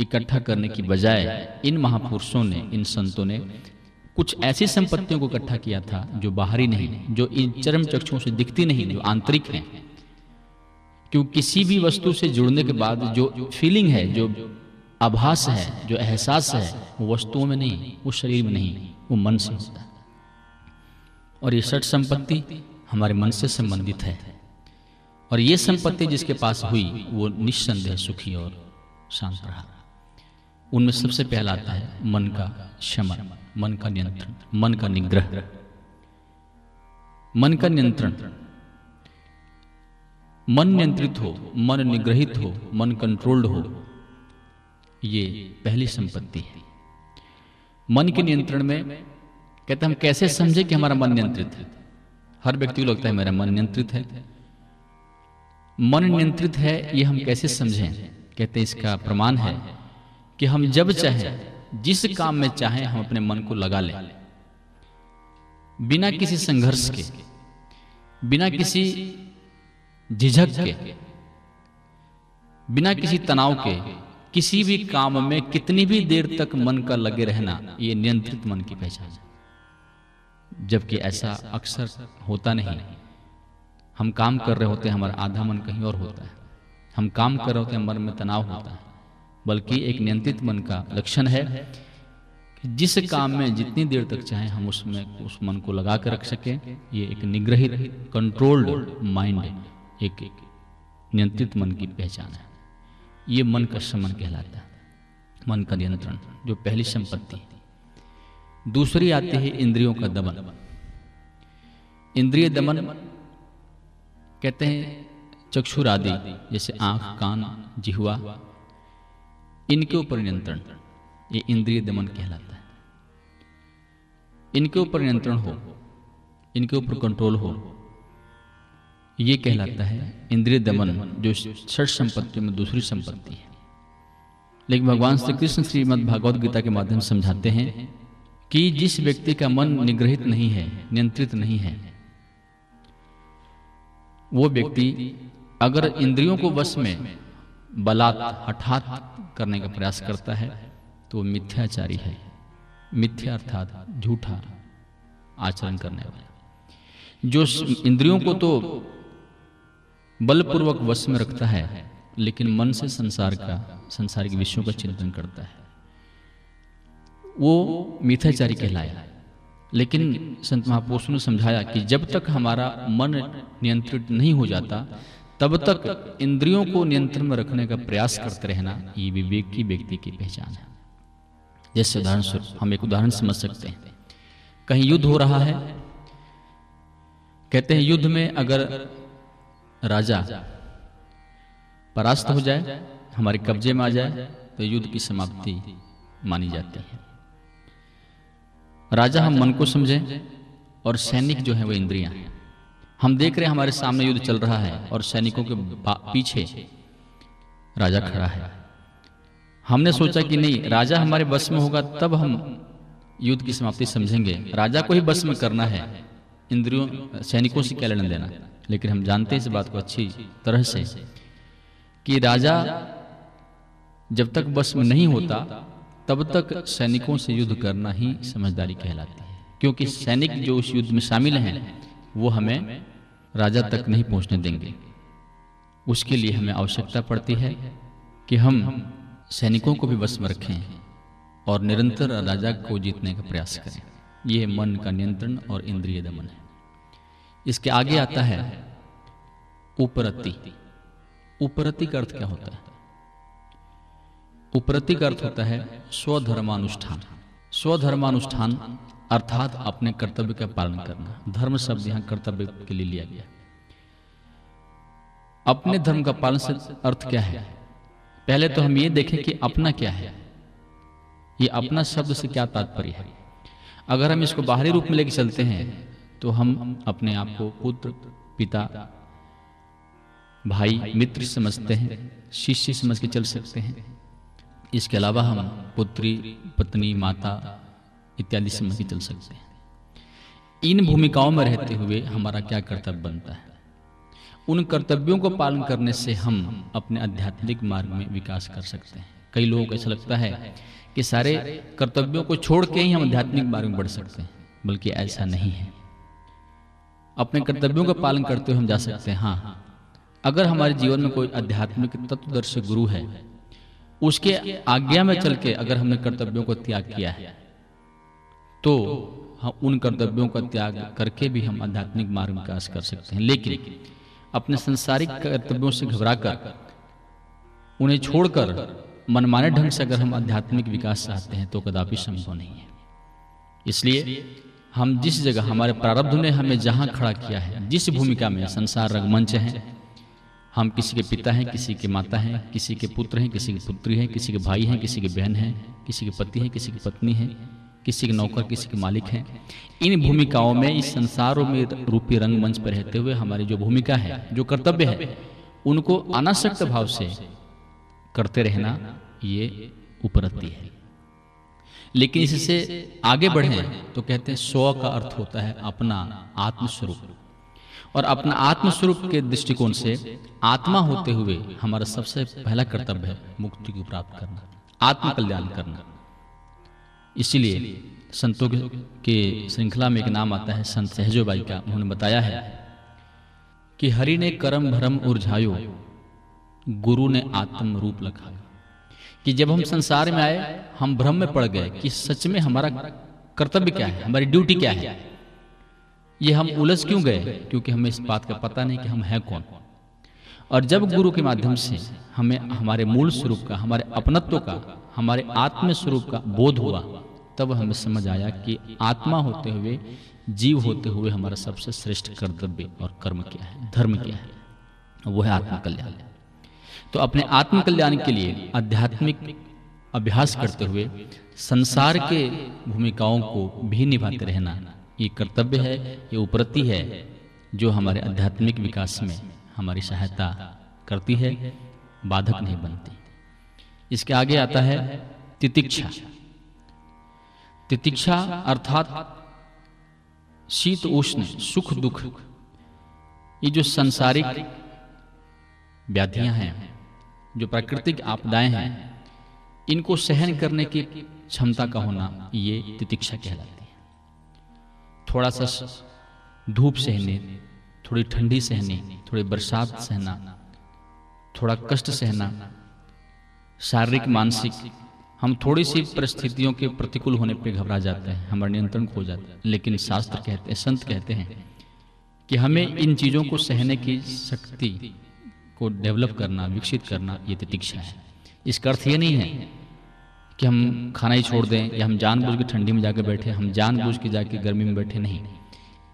इकट्ठा करने की बजाय इन महापुरुषों ने, इन संतों ने कुछ ऐसी संपत्तियों को इकट्ठा किया था जो बाहरी नहीं, जो इन चरम चक्षुओं से दिखती नहीं, जो आंतरिक है। क्यों किसी भी वस्तु से जुड़ने के बाद जो फीलिंग है, जो आभास है, जो एहसास है, वो वस्तुओं में नहीं, वो शरीर में नहीं, वो मन से होता है। और ये सठ संपत्ति हमारे मन से संबंधित है। और ये संपत्ति जिसके पास हुई, वो निस्संदेह सुखी और शांत रहा। उनमें सबसे पहला आता है मन का शमन मन का नियंत्रण, मन का निग्रह। मन का नियंत्रण। मन नियंत्रित हो, मन निग्रहित हो, मन कंट्रोल्ड हो ये पहली संपत्ति है। मन के नियंत्रण में कहते हम कैसे समझे कि हमारा मन नियंत्रित है? हर व्यक्ति को लगता है, मेरा मन नियंत्रित है। मन नियंत्रित है, ये हम कैसे समझें? कहते इसका प्रमाण है कि हम जब चाहें, जिस काम में चाहें, हम अपने मन को लगा लें। बिना किसी संघर्ष के, बिना किसी झिझक के, बिना किसी तनाव के किसी भी काम में कितनी भी देर तक मन का लगे रहना, ये नियंत्रित मन की पहचान है। जबकि ऐसा अक्सर होता नहीं। हम काम कर रहे होते हैं, हमारा आधा मन कहीं और होता है। हम काम कर रहे होते हैं, मन में तनाव होता है। बल्कि एक नियंत्रित मन का लक्षण है कि जिस काम में जितनी देर तक चाहे, हम उसमें, उस मन को लगा कर रख सकें। ये एक निग्रहित कंट्रोल्ड माइंड एक नियंत्रित मन की पहचान है। ये मन का समन कहलाता है, मन का नियंत्रण, जो पहली संपत्ति दूसरी आती है इंद्रियों का दमन। इंद्रिय दमन कहते हैं चक्षुर आदि जैसे आँख, कान, जिहवा, इनके ऊपर नियंत्रण। ये इंद्रिय दमन कहलाता है। इनके ऊपर नियंत्रण हो, इनके ऊपर कंट्रोल हो ये कहलाता है इंद्रिय दमन, जो छठ संपत्ति में दूसरी संपत्ति है। लेकिन भगवान श्री कृष्ण श्रीमद भागवत गीता के माध्यम से समझाते हैं कि जिस व्यक्ति का मन निग्रहित नहीं है, नियंत्रित नहीं है, वो व्यक्ति अगर इंद्रियों को वश में बलात् हठात करने का प्रयास करता है तो मिथ्याचारी है। मिथ्या अर्थात झूठा आचरण करने वाला। जो इंद्रियों को तो बलपूर्वक वश में रखता है, लेकिन मन से संसार का, संसारिक विषयों का चिंतन करता है। वो मिथ्याचारी कहलाया। लेकिन संत महापुरुषों ने समझाया कि जब तक हमारा मन नियंत्रित नहीं हो जाता, तब तक इंद्रियों को नियंत्रण में रखने का प्रयास करते रहना ये विवेक की व्यक्ति की पहचान है। जैसे उदाहरण स्वरूप हम एक उदाहरण समझ सकते हैं। कहीं युद्ध हो रहा है, कहते हैं युद्ध में अगर राजा, परास्त हो जाए, हमारे कब्जे में आ जाए तो युद्ध की समाप्ति मानी जाती है। राजा, हम मन को समझें और सैनिक जो है वो इंद्रियाँ हम देख रहे हैं हमारे सामने युद्ध चल रहा है और सैनिकों के पीछे राजा खड़ा है। हमने सोचा कि नहीं, राजा हमारे बस में होगा, तब हम युद्ध की समाप्ति समझेंगे। राजा को ही बस में करना है। इंद्रियों, सैनिकों से क्या लेना। देना लेकिन हम जानते हैं इस बात को अच्छी तरह से कि राजा जब तक बस में नहीं होता, तब तक सैनिकों से युद्ध करना ही समझदारी कहलाती है। क्योंकि सैनिक जो उस युद्ध में शामिल हैं, वो हमें राजा तक नहीं पहुँचने देंगे। उसके लिए हमें आवश्यकता पड़ती है कि हम सैनिकों को भी बस में रखें और निरंतर राजा को जीतने का प्रयास करें। यह मन का नियंत्रण और इंद्रिय दमन है। इसके आगे आता है उपरति। उपरति का अर्थ क्या होता है? उपरति का अर्थ होता है स्वधर्मानुष्ठान। स्वधर्मानुष्ठान अर्थात अपने कर्तव्य का पालन करना। धर्म शब्द यहाँ कर्तव्य के लिए लिया गया। अपने धर्म का पालन से अर्थ क्या है? पहले तो हम ये देखें कि अपना क्या है। ये अपना शब्द से क्या तात्पर्य है? अगर हम इसको बाहरी रूप में लेके चलते हैं तो हम अपने आप को पुत्र, पिता, भाई, मित्र समझते हैं, शिष्य समझ के चल सकते हैं। इसके अलावा हम पुत्री, पत्नी, माता इत्यादि समझ के चल सकते हैं। इन भूमिकाओं में रहते हुए हमारा क्या कर्तव्य बनता है? उन कर्तव्यों को पालन करने से हम अपने आध्यात्मिक मार्ग में विकास कर सकते हैं। कई लोगों को ऐसा लगता है कि सारे कर्तव्यों को छोड़ के ही हम आध्यात्मिक मार्ग में बढ़ सकते हैं, बल्कि ऐसा नहीं है। अपने कर्तव्यों का पालन करते हुए हम जा सकते हैं। हाँ। अगर हमारे जीवन में कोई आध्यात्मिक तत्वदर्शी गुरु है उसके आज्ञा में चल के अगर हमने कर्तव्यों को त्याग किया है तो हम उन कर्तव्यों का त्याग करके भी हम आध्यात्मिक मार्ग विकास कर सकते हैं। लेकिन अपने संसारिक कर्तव्यों से घबराकर उन्हें छोड़कर मनमाने ढंग से अगर हम आध्यात्मिक विकास चाहते हैं तो कदापि संभव नहीं है। इसलिए हम जिस जगह हमारे प्रारब्ध ने हमें जहाँ खड़ा किया है, जिस भूमिका में संसार रंगमंच है, हम किसी के पिता हैं, किसी के माता हैं, किसी के पुत्र हैं, किसी की पुत्री हैं, किसी के भाई हैं, किसी के बहन हैं, किसी के पति हैं, किसी की पत्नी है, किसी के नौकर, किसी के मालिक हैं। इन भूमिकाओं में, इस संसारों में रूपी रंगमंच पर रहते हुए हमारी जो भूमिका है, जो कर्तव्य है, उनको अनासक्त भाव से करते रहना, ये उपरति है। लेकिन इससे आगे बढ़े तो कहते हैं स्व का अर्थ होता है अपना आत्मस्वरूप। और अपना आत्मस्वरूप के दृष्टिकोण से आत्मा होते हुए हमारा सबसे पहला कर्तव्य है मुक्ति को प्राप्त करना आत्म कल्याण करना। इसीलिए संतों के श्रृंखला में एक नाम आता है संत सहजोबाई का। उन्होंने बताया है कि हरि ने कर्म भरम उर्झायो गुरु ने आत्म रूप लखा कि जब हम संसार में आए हम भ्रम में पड़ गए कि सच में हमारा कर्तव्य क्या है हमारी ड्यूटी क्या है? ये हम उलझ क्यों गए? क्योंकि हमें इस बात का पता नहीं कि हम हैं कौन। और जब गुरु के माध्यम से हमें हमारे मूल स्वरूप का हमारे अपनत्व का हमारे आत्म स्वरूप का बोध हुआ। तब हमें समझ आया कि आत्मा होते हुए जीव होते हुए हमारा सबसे श्रेष्ठ कर्तव्य और कर्म क्या है धर्म क्या है? वो है आत्म कल्याण तो अपने आत्म कल्याण के लिए आध्यात्मिक अभ्यास करते हुए संसार के भूमिकाओं को भी निभाते रहना, ये कर्तव्य है, ये उपरति है, जो हमारे आध्यात्मिक विकास में हमारी सहायता करती है, बाधक नहीं बनती। इसके आगे आता है तितिक्षा। तितिक्षा अर्थात शीत, उष्ण, सुख, दुख, ये जो संसारिक व्याधियाँ हैं जो प्राकृतिक आपदाएँ हैं इनको सहन करने की क्षमता का होना ये तितिक्षा कहलाती है। थोड़ा सा धूप सहने थोड़ी ठंडी सहनी थोड़ी बरसात सहना थोड़ा कष्ट सहना शारीरिक मानसिक हम थोड़ी सी परिस्थितियों के प्रतिकूल होने पे घबरा जाते हैं हमारा नियंत्रण खो जाता है। लेकिन शास्त्र कहते हैं संत कहते हैं कि हमें इन चीज़ों को सहने की शक्ति को डेवलप करना, विकसित करना, ये तितिक्षा है। इसका अर्थ ये नहीं है कि हम खाना ही छोड़ दें या हम जानबूझ के ठंडी में जाकर बैठे, हम जानबूझ के जाके गर्मी में बैठे, नहीं।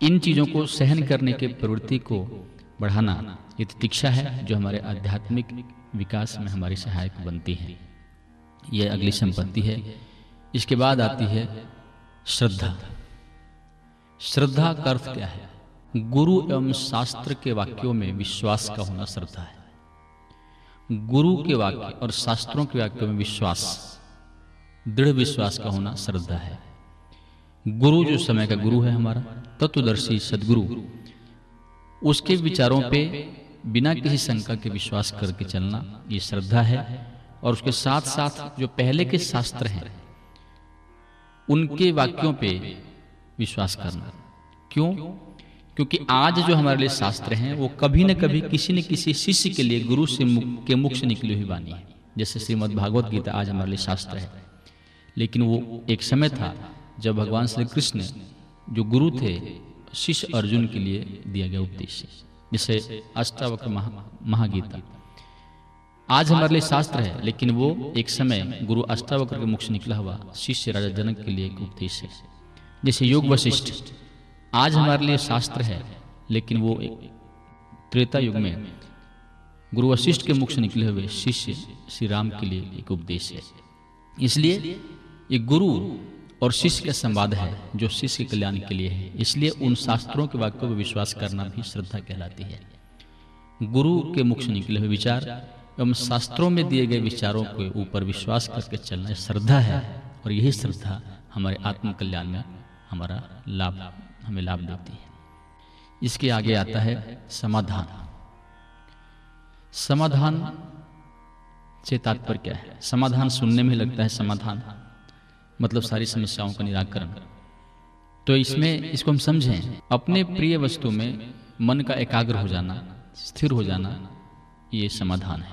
इन चीज़ों को सहन करने के प्रवृत्ति को बढ़ाना ये तितिक्षा है, जो हमारे आध्यात्मिक विकास में हमारी सहायक बनती है। यह अगली संपत्ति है। इसके बाद आती है श्रद्धा। श्रद्धा का अर्थ क्या है? गुरु एवं शास्त्र के वाक्यों में विश्वास का होना श्रद्धा है। गुरु के वाक्य और शास्त्रों के वाक्यों में विश्वास। दृढ़ विश्वास का होना श्रद्धा है। गुरु जो समय का गुरु है हमारा, तत्वदर्शी सदगुरु, उसके विचारों पे बिना किसी शंका के विश्वास करके चलना, ये श्रद्धा है। और उसके साथ साथ जो पहले के शास्त्र हैं, उनके वाक्यों पे विश्वास करना। क्यों? क्योंकि आज जो हमारे लिए शास्त्र हैं वो कभी न कभी किसी न किसी शिष्य के लिए गुरु से मुख, के मुख से निकली हुई वाणी है। जैसे श्रीमद भागवत गीता आज हमारे लिए शास्त्र है। लेकिन वो एक समय था जब भगवान श्री कृष्ण जो गुरु थे शिष्य अर्जुन के लिए दिया गया उपदेश। जैसे अष्टावक्र महा, महागीता। आज हमारे लिए शास्त्र है लेकिन वो एक समय गुरु अष्टावक्र के मुख से निकला हुआ शिष्य राजा जनक के लिए एक उपदेश है। जैसे योग वशिष्ठ। आज हमारे लिए शास्त्र है, लेकिन वो एक त्रेता युग में गुरु वशिष्ठ के मुख से निकले हुए शिष्य श्री राम के लिए एक उपदेश है। इसलिए ये गुरु और शिष्य का संवाद है, जो शिष्य के कल्याण के लिए है। इसलिए उन शास्त्रों के वाक्यों पर विश्वास करना भी श्रद्धा कहलाती है। गुरु के मुख से निकले हुए विचार एवं शास्त्रों में दिए गए विचारों के ऊपर विश्वास करके चलना श्रद्धा है, और यही श्रद्धा हमारे आत्म कल्याण में हमारा लाभ हमें लाभ देती है। इसके आगे आता है समाधान। समाधान से तात्पर्य क्या है? समाधान सुनने में लगता है समाधान मतलब सारी समस्याओं का निराकरण। तो इसमें इसको हम समझें, अपने प्रिय वस्तु में मन का एकाग्र हो जाना, स्थिर हो जाना, ये समाधान है।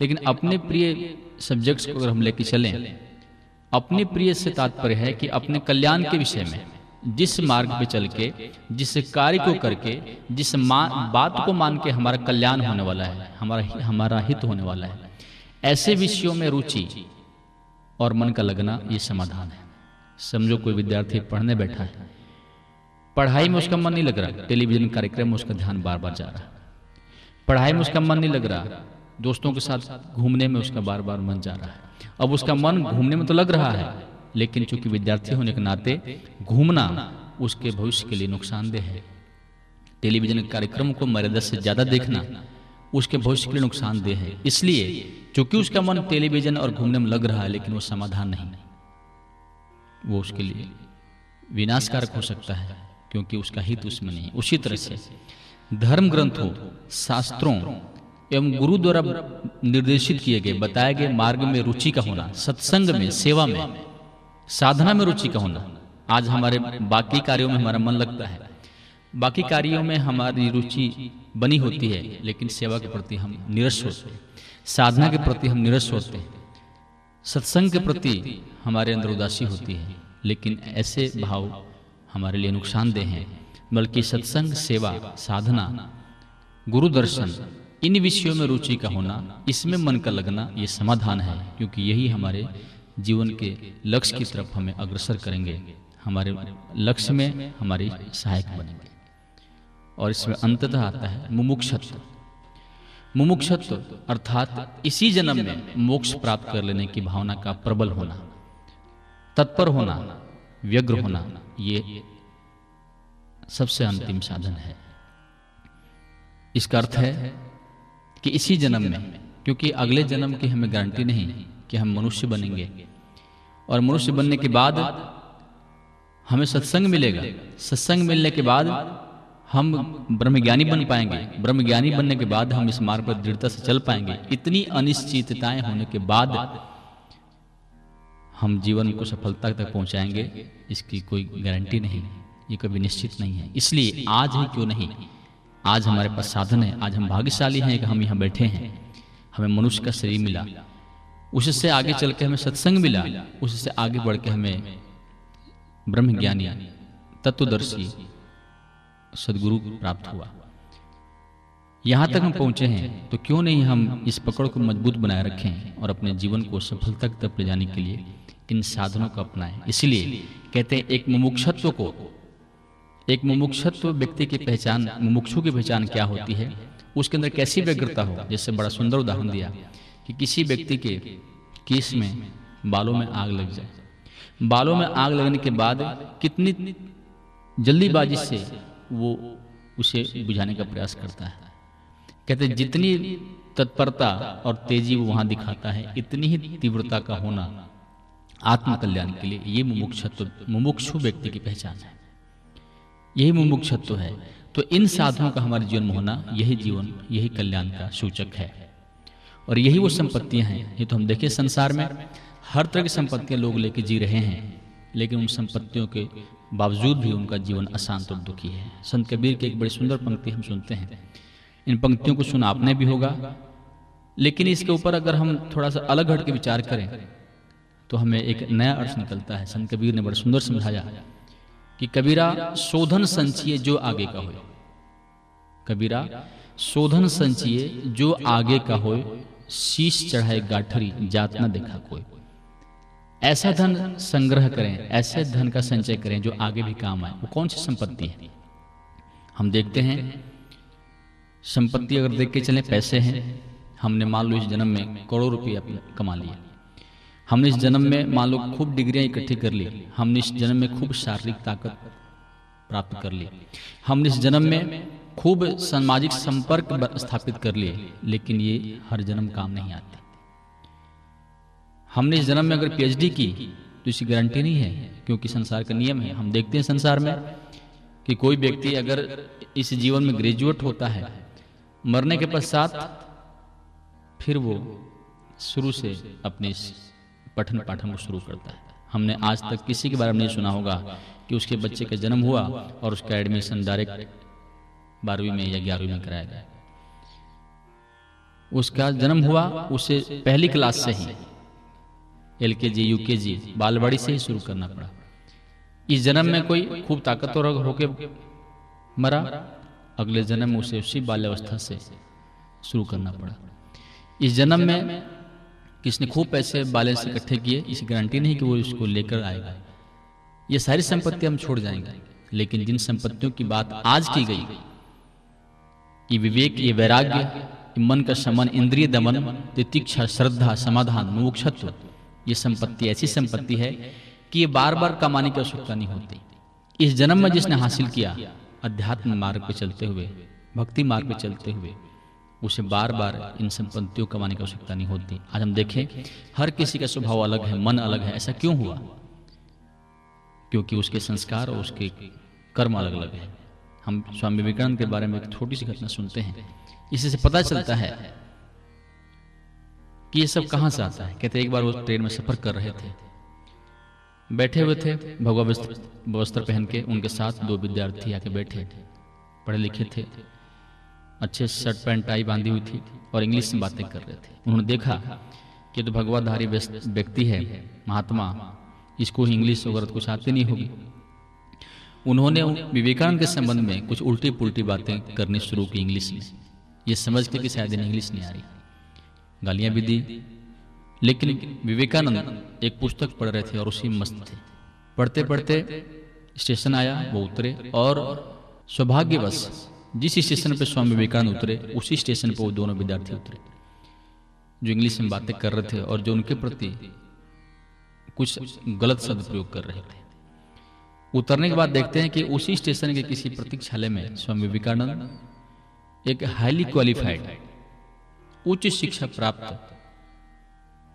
लेकिन अपने प्रिय सब्जेक्ट्स को अगर हम लेके चलें, अपने प्रिय से तात्पर्य है कि अपने कल्याण के विषय में जिस मार्ग पे चल के, जिस कार्य को करके, जिस बात को मान के हमारा कल्याण होने वाला है, हमारा हमारा हित होने वाला है, ऐसे विषयों में रुचि और मन का लगना ये समाधान है। समझो कोई विद्यार्थी पढ़ने बैठा है, पढ़ाई में उसका मन नहीं लग रहा, टेलीविज़न कार्यक्रम में उसका ध्यान बार बार जा रहा पढ़ाई में उसका मन नहीं लग रहा, दोस्तों के साथ घूमने में उसका बार बार मन जा रहा है, अब उसका मन घूमने में तो लग रहा है लेकिन चूँकि विद्यार्थी होने के नाते घूमना उसके भविष्य के लिए नुकसानदेह है। टेलीविज़न कार्यक्रम को मर्यादा से ज़्यादा देखना उसके भविष्य के लिए नुकसानदेह है। इसलिए चूँकि उसका मन टेलीविज़न और घूमने में लग रहा है लेकिन वो समाधान नहीं। वो उसके लिए विनाशकारक हो सकता है क्योंकि उसका हित उसमें नहीं उसी तरह से धर्म ग्रंथों शास्त्रों एवं गुरु द्वारा निर्देशित किए गए बताए गए मार्ग में रुचि का होना सत्संग में सेवा में साधना में रुचि का होना आज हमारे बाकी कार्यों में हमारा मन लगता है। बाकी कार्यों में हमारी रुचि बनी होती है, लेकिन सेवा के प्रति हम निरस होते हैं। साधना के प्रति हम निरस होते हैं। सत्संग के प्रति हमारे अंदर उदासी होती है, लेकिन ऐसे भाव हमारे लिए नुकसानदेह हैं, बल्कि सत्संग, सेवा, साधना, गुरु दर्शन, इन विषयों में रुचि का होना, इसमें मन का लगना, ये समाधान है, क्योंकि यही हमारे जीवन के लक्ष्य की तरफ़ हमें अग्रसर करेंगे। हमारे लक्ष्य में हमारी सहायक बनेंगे। और इसमें अंततः आता है मुमुक्षत्व। मुमुक्षत्व अर्थात इसी जन्म में मोक्ष प्राप्त कर लेने की भावना का प्रबल होना, तत्पर होना, व्यग्र होना, ये सबसे अंतिम साधन है। इसका अर्थ है कि इसी जन्म में, क्योंकि अगले जन्म की हमें गारंटी नहीं कि हम मनुष्य बनेंगे। और मनुष्य बनने के बाद हमें सत्संग मिलेगा। सत्संग मिलने के बाद हम ब्रह्मज्ञानी बन पाएँगे। ब्रह्मज्ञानी बनने के बाद हम इस मार्ग पर दृढ़ता से चल पाएँगे। इतनी अनिश्चितताएँ होने के बाद हम जीवन को सफलता तक पहुंचाएँगे। इसकी कोई गारंटी नहीं। ये कभी निश्चित नहीं है। इसलिए आज ही क्यों नहीं? आज हमारे पास साधन है। आज हम भाग्यशाली हैं कि हम यहाँ बैठे हैं। हमें मनुष्य का शरीर मिला। उससे आगे चल के हमें सत्संग मिला, उससे आगे बढ़ के हमें ब्रह्म ज्ञानी तत्वदर्शी, सदगुरु प्राप्त हुआ। यहाँ तक हम पहुँचे हैं तो क्यों नहीं हम इस पकड़ को मज़बूत बनाए रखें और अपने जीवन को सफलता तक ले जाने के लिए इन साधनों को अपनाएँ? इसलिए कहते हैं, एक मुमुक्षत्व को, एक मुमुक्षत्व व्यक्ति की पहचान, मुमुक्षु की पहचान क्या होती है? उसके अंदर कैसी व्यग्रता हो? जैसे बड़ा सुंदर उदाहरण दिया। कि किसी व्यक्ति के केस में बालों में आग लग जाए। बालों में आग लगने के बाद कितनी जल्दीबाजी से वो उसे बुझाने का प्रयास करता है। कहते जितनी तत्परता और तेज़ी वो वहाँ दिखाता है, इतनी ही तीव्रता का होना आत्म कल्याण के लिए ये मुमुक्षत्व, मुमुक्षु व्यक्ति की पहचान है। यही मुमुक्षत्व है। तो इन साधनों का हमारे जीवन में होना, यही जीवन, यही कल्याण का सूचक है। और यही वो संपत्तियाँ हैं। ये तो हम देखें संसार में, हर तरह की संपत्तियाँ लोग लेके जी रहे हैं, लेकिन उन संपत्तियों के बावजूद भी उनका जीवन अशांत और दुखी है। संत कबीर की एक बड़ी सुंदर पंक्ति हम सुनते हैं। इन पंक्तियों को सुना आपने भी होगा। लेकिन इसके ऊपर अगर हम थोड़ा सा अलग हट के विचार करें तो हमें एक नया अर्थ निकलता है। संत कबीर ने बड़ा सुंदर समझाया कि कबीरा शोधन संचिए जो आगे का हो कबीरा शोधन संचिए जो आगे का हो शीश चढ़ाए गाठरी जात न देखा कोई। ऐसा धन संग्रह करें, ऐसे धन का संचय करें जो आगे भी काम आए। वो कौन सी संपत्ति है? हम देखते हैं, संपत्ति अगर देख के चले, पैसे हैं। हमने मान लो इस जन्म में करोड़ रुपये कमा लिए। हमने इस जन्म में मान लो खूब डिग्रियाँ इकट्ठी कर ली। हमने इस जन्म में खूब शारीरिक ताकत प्राप्त कर ली। हमने इस जन्म में खूब सामाजिक संपर्क स्थापित कर लिए, लेकिन ये हर जन्म काम नहीं आते। हमने इस जन्म में अगर पीएचडी की तो इसकी गारंटी नहीं है, क्योंकि संसार का नियम है। हम देखते हैं संसार में कि कोई व्यक्ति अगर इस जीवन में ग्रेजुएट होता है, मरने के पश्चात फिर वो शुरू से अपने पठन पाठन को शुरू करता है। हमने आज तक किसी के बारे में नहीं सुना होगा कि उसके बच्चे का जन्म हुआ और उसका एडमिशन डायरेक्ट बारहवीं में या ग्यारहवीं में कराया गया। उसका जन्म हुआ उसे पहली क्लास से ही। एल के जी यू के जी बालवाड़ी से ही शुरू करना पड़ा। इस जन्म में कोई खूब ताकतवर होके मरा। अगले जन्म में उसे उसी बाल्यावस्था से शुरू करना पड़ा। इस जन्म में किसने खूब पैसे बाले से इकट्ठे किए, इस गारंटी नहीं कि वो इसको लेकर आएगा। ये सारी संपत्ति हम छोड़ जाएँगे, लेकिन जिन संपत्तियों की बात आज की गई ये विवेक ये वैराग्य मन का समन इंद्रिय दमन तितिक्षा श्रद्धा, समाधान, मोक्षत्व, ये संपत्ति, ऐसी संपत्ति है कि ये बार बार कमाने की आवश्यकता नहीं होती। इस जन्म में जिसने हासिल किया, अध्यात्म मार्ग पर चलते हुए, भक्ति मार्ग पर चलते हुए, उसे बार बार इन संपत्तियों कमाने की आवश्यकता नहीं होती। आज हम देखें, हर किसी का स्वभाव अलग है, मन अलग है, ऐसा क्यों हुआ? क्योंकि उसके संस्कार और उसके कर्म अलग अलग है। हम स्वामी विवेकानंद के बारे में एक छोटी सी घटना सुनते हैं। इसी से पता चलता है कि ये सब कहाँ से आता है। कहते एक बार वो ट्रेन में सफ़र कर रहे थे। बैठे हुए थे, भगवा वस्त्र पहन के उनके साथ दो विद्यार्थी आके बैठे। पढ़े लिखे थे। अच्छे शर्ट पैंट, टाई बांधी हुई थी और इंग्लिश में बातें कर रहे थे। उन्होंने देखा कि तो भगवाधारी व्यक्ति है, महात्मा। इसको इंग्लिश वगैरह कुछ आती नहीं होगी। उन्होंने विवेकानंद के संबंध में कुछ उल्टी पुल्टी बातें करनी शुरू की इंग्लिश में। ये समझ के कि शायद इन्हें इंग्लिश नहीं आ रही। गालियाँ भी दी। लेकिन विवेकानंद एक पुस्तक पढ़ रहे थे और उसी मस्त थे। पढ़ते पढ़ते स्टेशन आया, वो उतरे और सौभाग्यवश जिस स्टेशन पर स्वामी विवेकानंद उतरे, उसी स्टेशन पर वो दोनों विद्यार्थी उतरे। जो इंग्लिश में बातें कर रहे थे और जो उनके प्रति कुछ गलत शब्द प्रयोग कर रहे थे। उतरने के बाद देखते हैं कि उसी स्टेशन के किसी प्रतीक्षालय में स्वामी विवेकानंद, एक हाईली क्वालिफाइड उच्च शिक्षा प्राप्त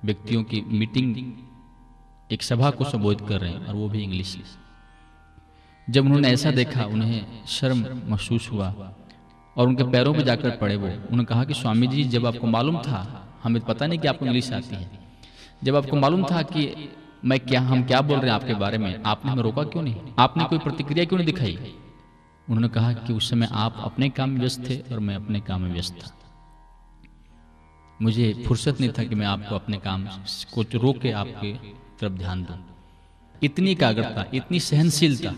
व्यक्तियों की मीटिंग एक सभा को संबोधित कर रहे हैं और वो भी इंग्लिश जब उन्होंने ऐसा देखा, उन्हें शर्म महसूस हुआ और उनके पैरों पर जाकर पड़े वो। उन्होंने कहा कि स्वामी जी, जब आपको मालूम था, हमें पता नहीं कि आपको इंग्लिश आती है। जब आपको मालूम था कि मैं क्या हम क्या बोल रहे हैं आपके बारे में? आपने हमें रोका क्यों नहीं? आपने कोई प्रतिक्रिया क्यों नहीं दिखाई? उन्होंने कहा कि उस समय आप अपने काम में व्यस्त थे और मैं अपने काम में व्यस्त था। मुझे फुर्सत नहीं था कि मैं आपको अपने काम को रोक के आपके तरफ़ ध्यान दूँ। इतनी एकाग्रता, इतनी सहनशीलता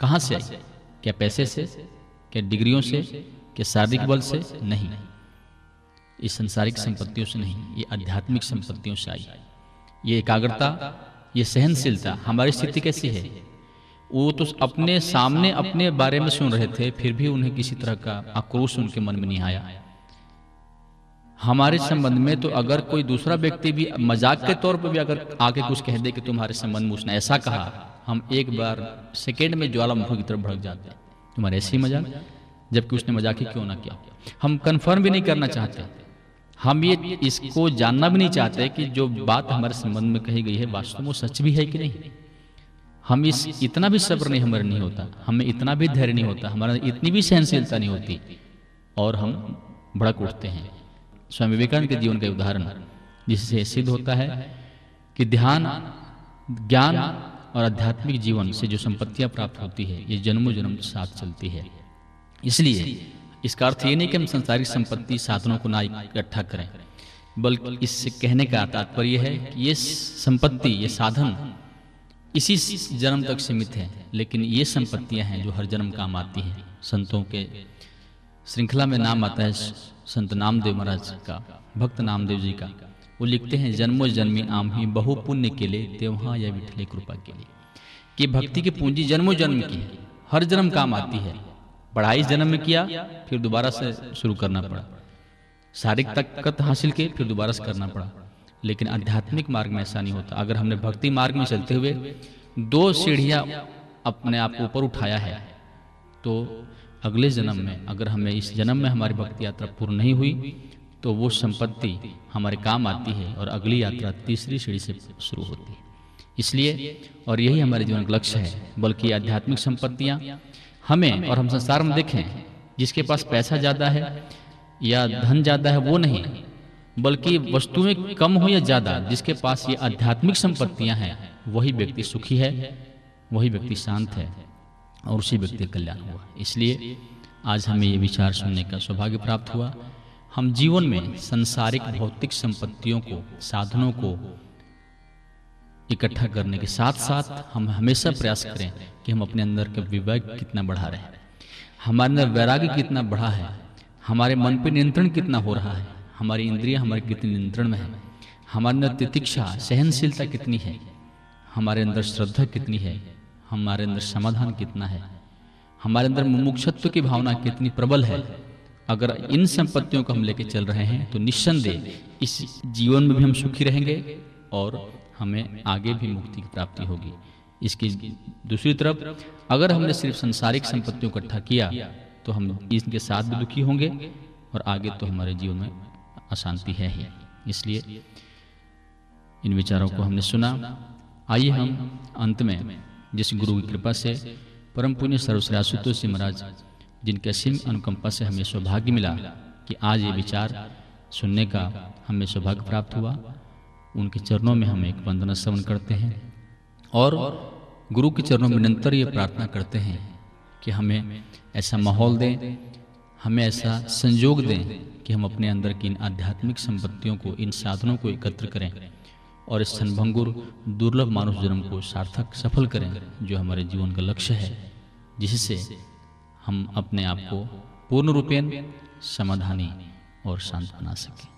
कहाँ से आई? क्या पैसे से? क्या डिग्रियों से? क्या शारीरिक बल से? नहीं। ये संसारिक संपत्तियों से नहीं, ये आध्यात्मिक संपत्तियों से आई। ये एकाग्रता ये सहनशीलता हमारी स्थिति कैसी है? वो तो अपने सामने अपने बारे में सुन रहे थे, फिर भी उन्हें किसी तरह का आक्रोश उनके मन में नहीं आया। हमारे संबंध में तो अगर कोई दूसरा व्यक्ति भी मज़ाक के तौर पर भी अगर आके कुछ कह दे कि तुम्हारे संबंध में उसने ऐसा कहा, हम एक बार सेकेंड में ज्वालामुखी की तरफ़ भड़क जाते। तुम्हारे ऐसी मज़ाक? जबकि उसने मज़ाक ही क्यों ना किया? हम कन्फर्म भी नहीं करना चाहते। हम ये इसको जानना भी नहीं चाहते कि जो बात हमारे संबंध में कही गई है, वास्तव में सच भी है कि नहीं? हम इस इतना भी सब्र नहीं, हमारे नहीं होता। हमें इतना भी धैर्य नहीं होता। हमारा इतनी भी सहनशीलता नहीं होती। और हम भड़क उठते हैं। स्वामी विवेकानंद के जीवन का उदाहरण जिससे सिद्ध होता है कि ध्यान, ज्ञान और आध्यात्मिक जीवन से जो संपत्तियाँ प्राप्त होती है, ये जन्मों जन्म साथ चलती है। इसलिए इसका अर्थ ये नहीं कि हम संसारिक संपत्ति साधनों को ना इकट्ठा करें, बल्कि इससे कहने का तात्पर्य है कि ये संपत्ति, ये साधन इसी जन्म तक सीमित है, लेकिन ये संपत्तियाँ हैं जो हर जन्म काम आती हैं। संतों के श्रृंखला में नाम आता है संत नामदेव महाराज का, भक्त नामदेव जी का। वो लिखते हैं, जन्मो जन्मी आम ही बहु पुण्य के लिए, त्योहा या विठले कृपा के लिए। कि भक्ति की पूंजी जन्मो जन्म की है, हर जन्म काम आती है। पढ़ाई जन्म में किया, फिर दोबारा से शुरू करना पड़ा। शारीरिक ताकत हासिल की, फिर दोबारा से करना पड़ा। लेकिन आध्यात्मिक मार्ग में ऐसा नहीं होता। अगर हमने भक्ति मार्ग में चलते हुए दो सीढ़ियाँ अपने आप ऊपर उठाया है तो अगले जन्म में अगर हमें इस जन्म में हमारी भक्ति यात्रा पूर्ण नहीं हुई तो वो संपत्ति हमारे काम आती है और अगली यात्रा तीसरी सीढ़ी से शुरू होती है। इसलिए, और यही हमारे जीवन का लक्ष्य है, बल्कि आध्यात्मिक संपत्तियाँ हमें और हम संसार में देखें, जिसके पास पैसा ज़्यादा है या धन ज़्यादा है वो नहीं, बल्कि वस्तुएँ कम हो या ज़्यादा, जिसके पास ये आध्यात्मिक संपत्तियाँ हैं, वही व्यक्ति सुखी है, वही व्यक्ति शांत है और उसी व्यक्ति कल्याण हुआ। इसलिए आज हमें ये विचार सुनने का सौभाग्य प्राप्त हुआ। हम जीवन में संसारिक भौतिक संपत्तियों को, साधनों को इकट्ठा करने के साथ साथ हम हमेशा प्रयास करें कि हम अपने अंदर का विवेक कितना बढ़ा रहे हैं। हमारे अंदर वैराग्य कितना बढ़ा है, हमारे मन पर नियंत्रण कितना हो रहा है, हमारी इंद्रिया हमारे कितने नियंत्रण में है, हमारे अंदर तितिक्षा, सहनशीलता कितनी है, हमारे अंदर श्रद्धा कितनी है, हमारे अंदर समाधान कितना है, हमारे अंदर मुमुक्षत्व की भावना कितनी प्रबल है। अगर इन संपत्तियों को हम लेके चल रहे हैं तो निस्संदेह इस जीवन में भी हम सुखी रहेंगे और हमें आगे भी मुक्ति की प्राप्ति होगी। इसकी दूसरी तरफ़ अगर हमने सिर्फ़ संसारिक संपत्तियों को इकट्ठा किया तो हम इनके साथ भी दुखी होंगे और आगे तो हमारे जीवन में अशांति है ही। इसलिए इन विचारों को हमने सुना। आइए हम अंत में जिस गुरु की कृपा से परम पुण्य सर्वश्री से महाराज जिनके असीम अनुकंपा से हमें सौभाग्य मिला कि आज ये विचार सुनने का हमें सौभाग्य प्राप्त हुआ। उनके चरणों में हम एक वंदना श्रवण करते हैं और गुरु के चरणों में निरंतर ये प्रार्थना करते हैं कि हमें ऐसा माहौल दें, हमें ऐसा संयोग दें कि हम अपने अंदर की इन आध्यात्मिक संपत्तियों को, इन साधनों को एकत्र करें और इस क्षणभंगुर, दुर्लभ मानुष जन्म को सार्थक, सफल करें, जो हमारे जीवन का लक्ष्य है, जिससे हम अपने आप को पूर्ण रूपेण समाधानी और शांत बना सकें।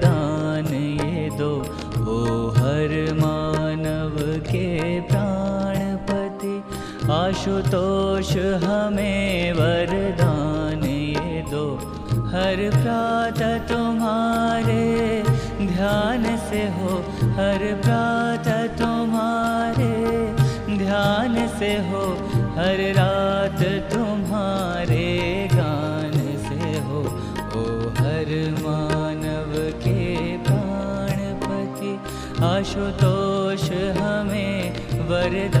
आशुतोष हमें वरदान ये दो। हर प्रातः तुम्हारे ध्यान से हो। हर प्रातः तुम्हारे ध्यान से हो। हर रात तुम्हारे गान से हो। ओ हर मानव के प्राणपति, आशुतोष हमें वरदान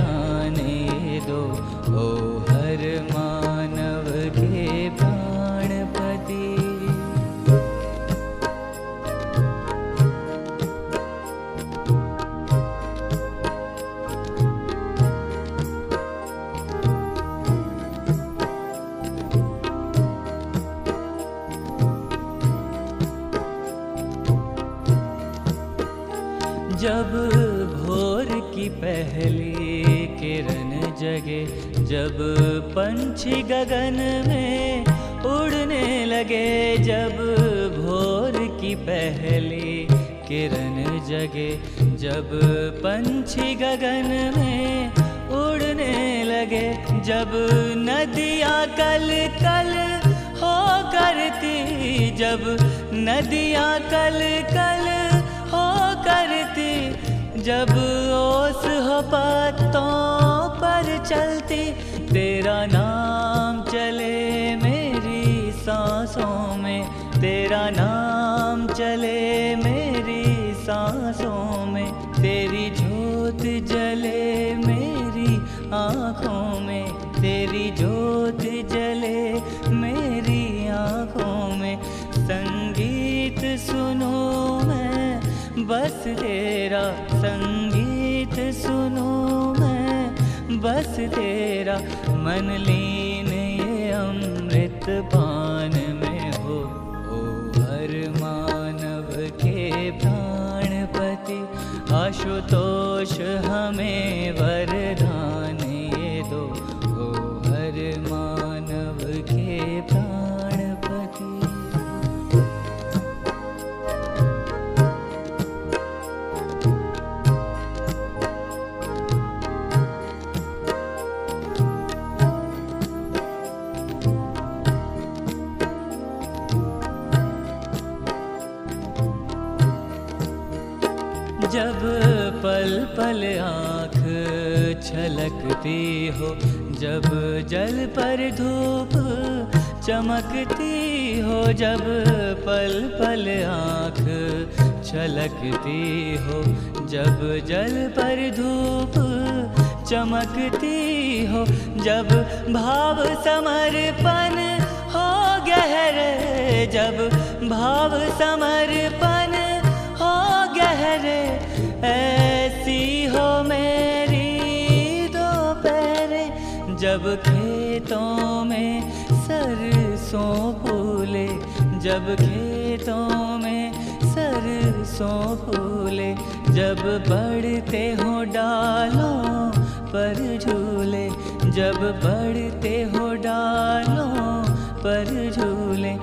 पंछी गगन में उड़ने लगे जब भोर की पहली किरण जगे। जब पंछी गगन में उड़ने लगे, जब नदियाँ कल कल हो करती। जब नदियाँ कल कल हो करती। जब ओस हो पत्तों पर चलती। तेरा नाम चले मेरी सांसों में, तेरा नाम चले मेरी सांसों में, तेरी जोत जले मेरी आँखों में, तेरी जोत जले मेरी आँखों में। संगीत सुनो मैं, बस तेरा, संगीत सुनो मैं, बस तेरा मन लीन ये अमृत पान में हो ओ हर मानव के प्राणपति आशुतोष हमें जब पल पल आँख छलकती हो, जब जल पर धूप चमकती हो, जब पल पल आँख छलकती हो, जब जल पर धूप चमकती हो, जब भाव समर्पण हो गहरे, जब भाव समर्पण ऐसी हो मेरी दोपहरे जब खेतों में सरसों फूले, जब खेतों में सरसों फूले, जब बढ़ते हो डालों पर झूले, जब बढ़ते हो डालों पर झूले,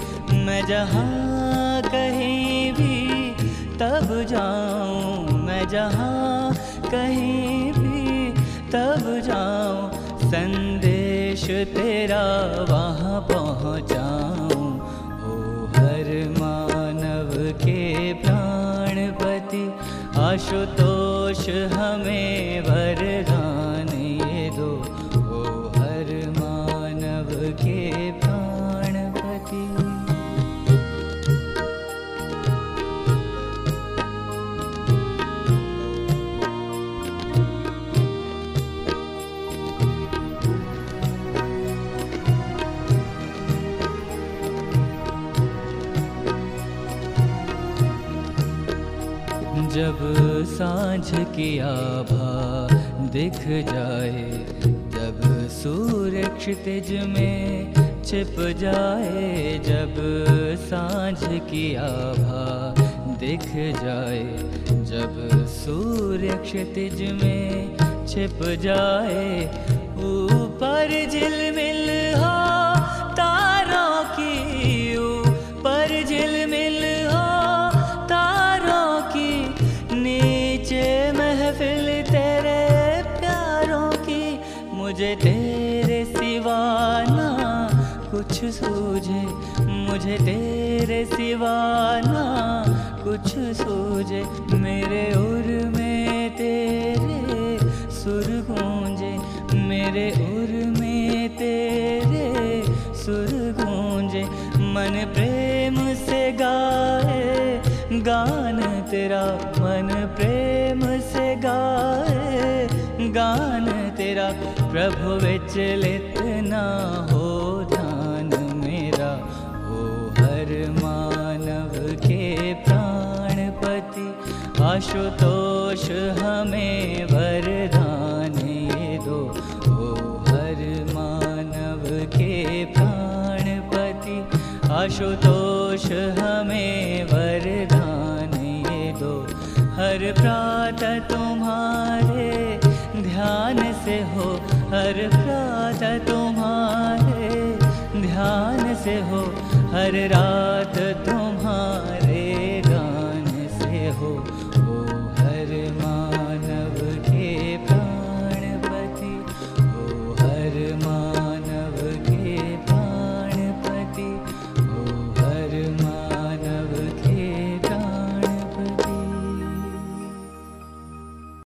मैं जहाँ कहीं तब जाऊँ मैं जहाँ कहीं भी, तब जाऊँ, संदेश तेरा वहाँ पहुंचाऊं। ओ हर मानव के प्राणपति, आशुतोष हमें साँझ की आभा दिख जाए। जब सूर्य क्षितिज में छिप जाए, जब साँझ की आभा दिख जाए। जब सूर्य क्षितिज में छिप जाए, ऊपर झिलमिल हो तारों की कुछ सूझे, मुझे तेरे सिवाना कुछ सूझे। मेरे उर में तेरे सुर गूंजे, मेरे उर में तेरे सुर गूंजे। मन प्रेम से गाए, गान तेरा। मन प्रेम से गाए, गान तेरा। प्रभु विचलित ना हो आशुतोष हमें वरदान ये दो। हो हर मानव के प्राणपति, आशुतोष हमें वरदान ये दो। हर प्रातः तुम्हारे ध्यान से हो, हर प्रातः तुम्हारे ध्यान से हो, हर रात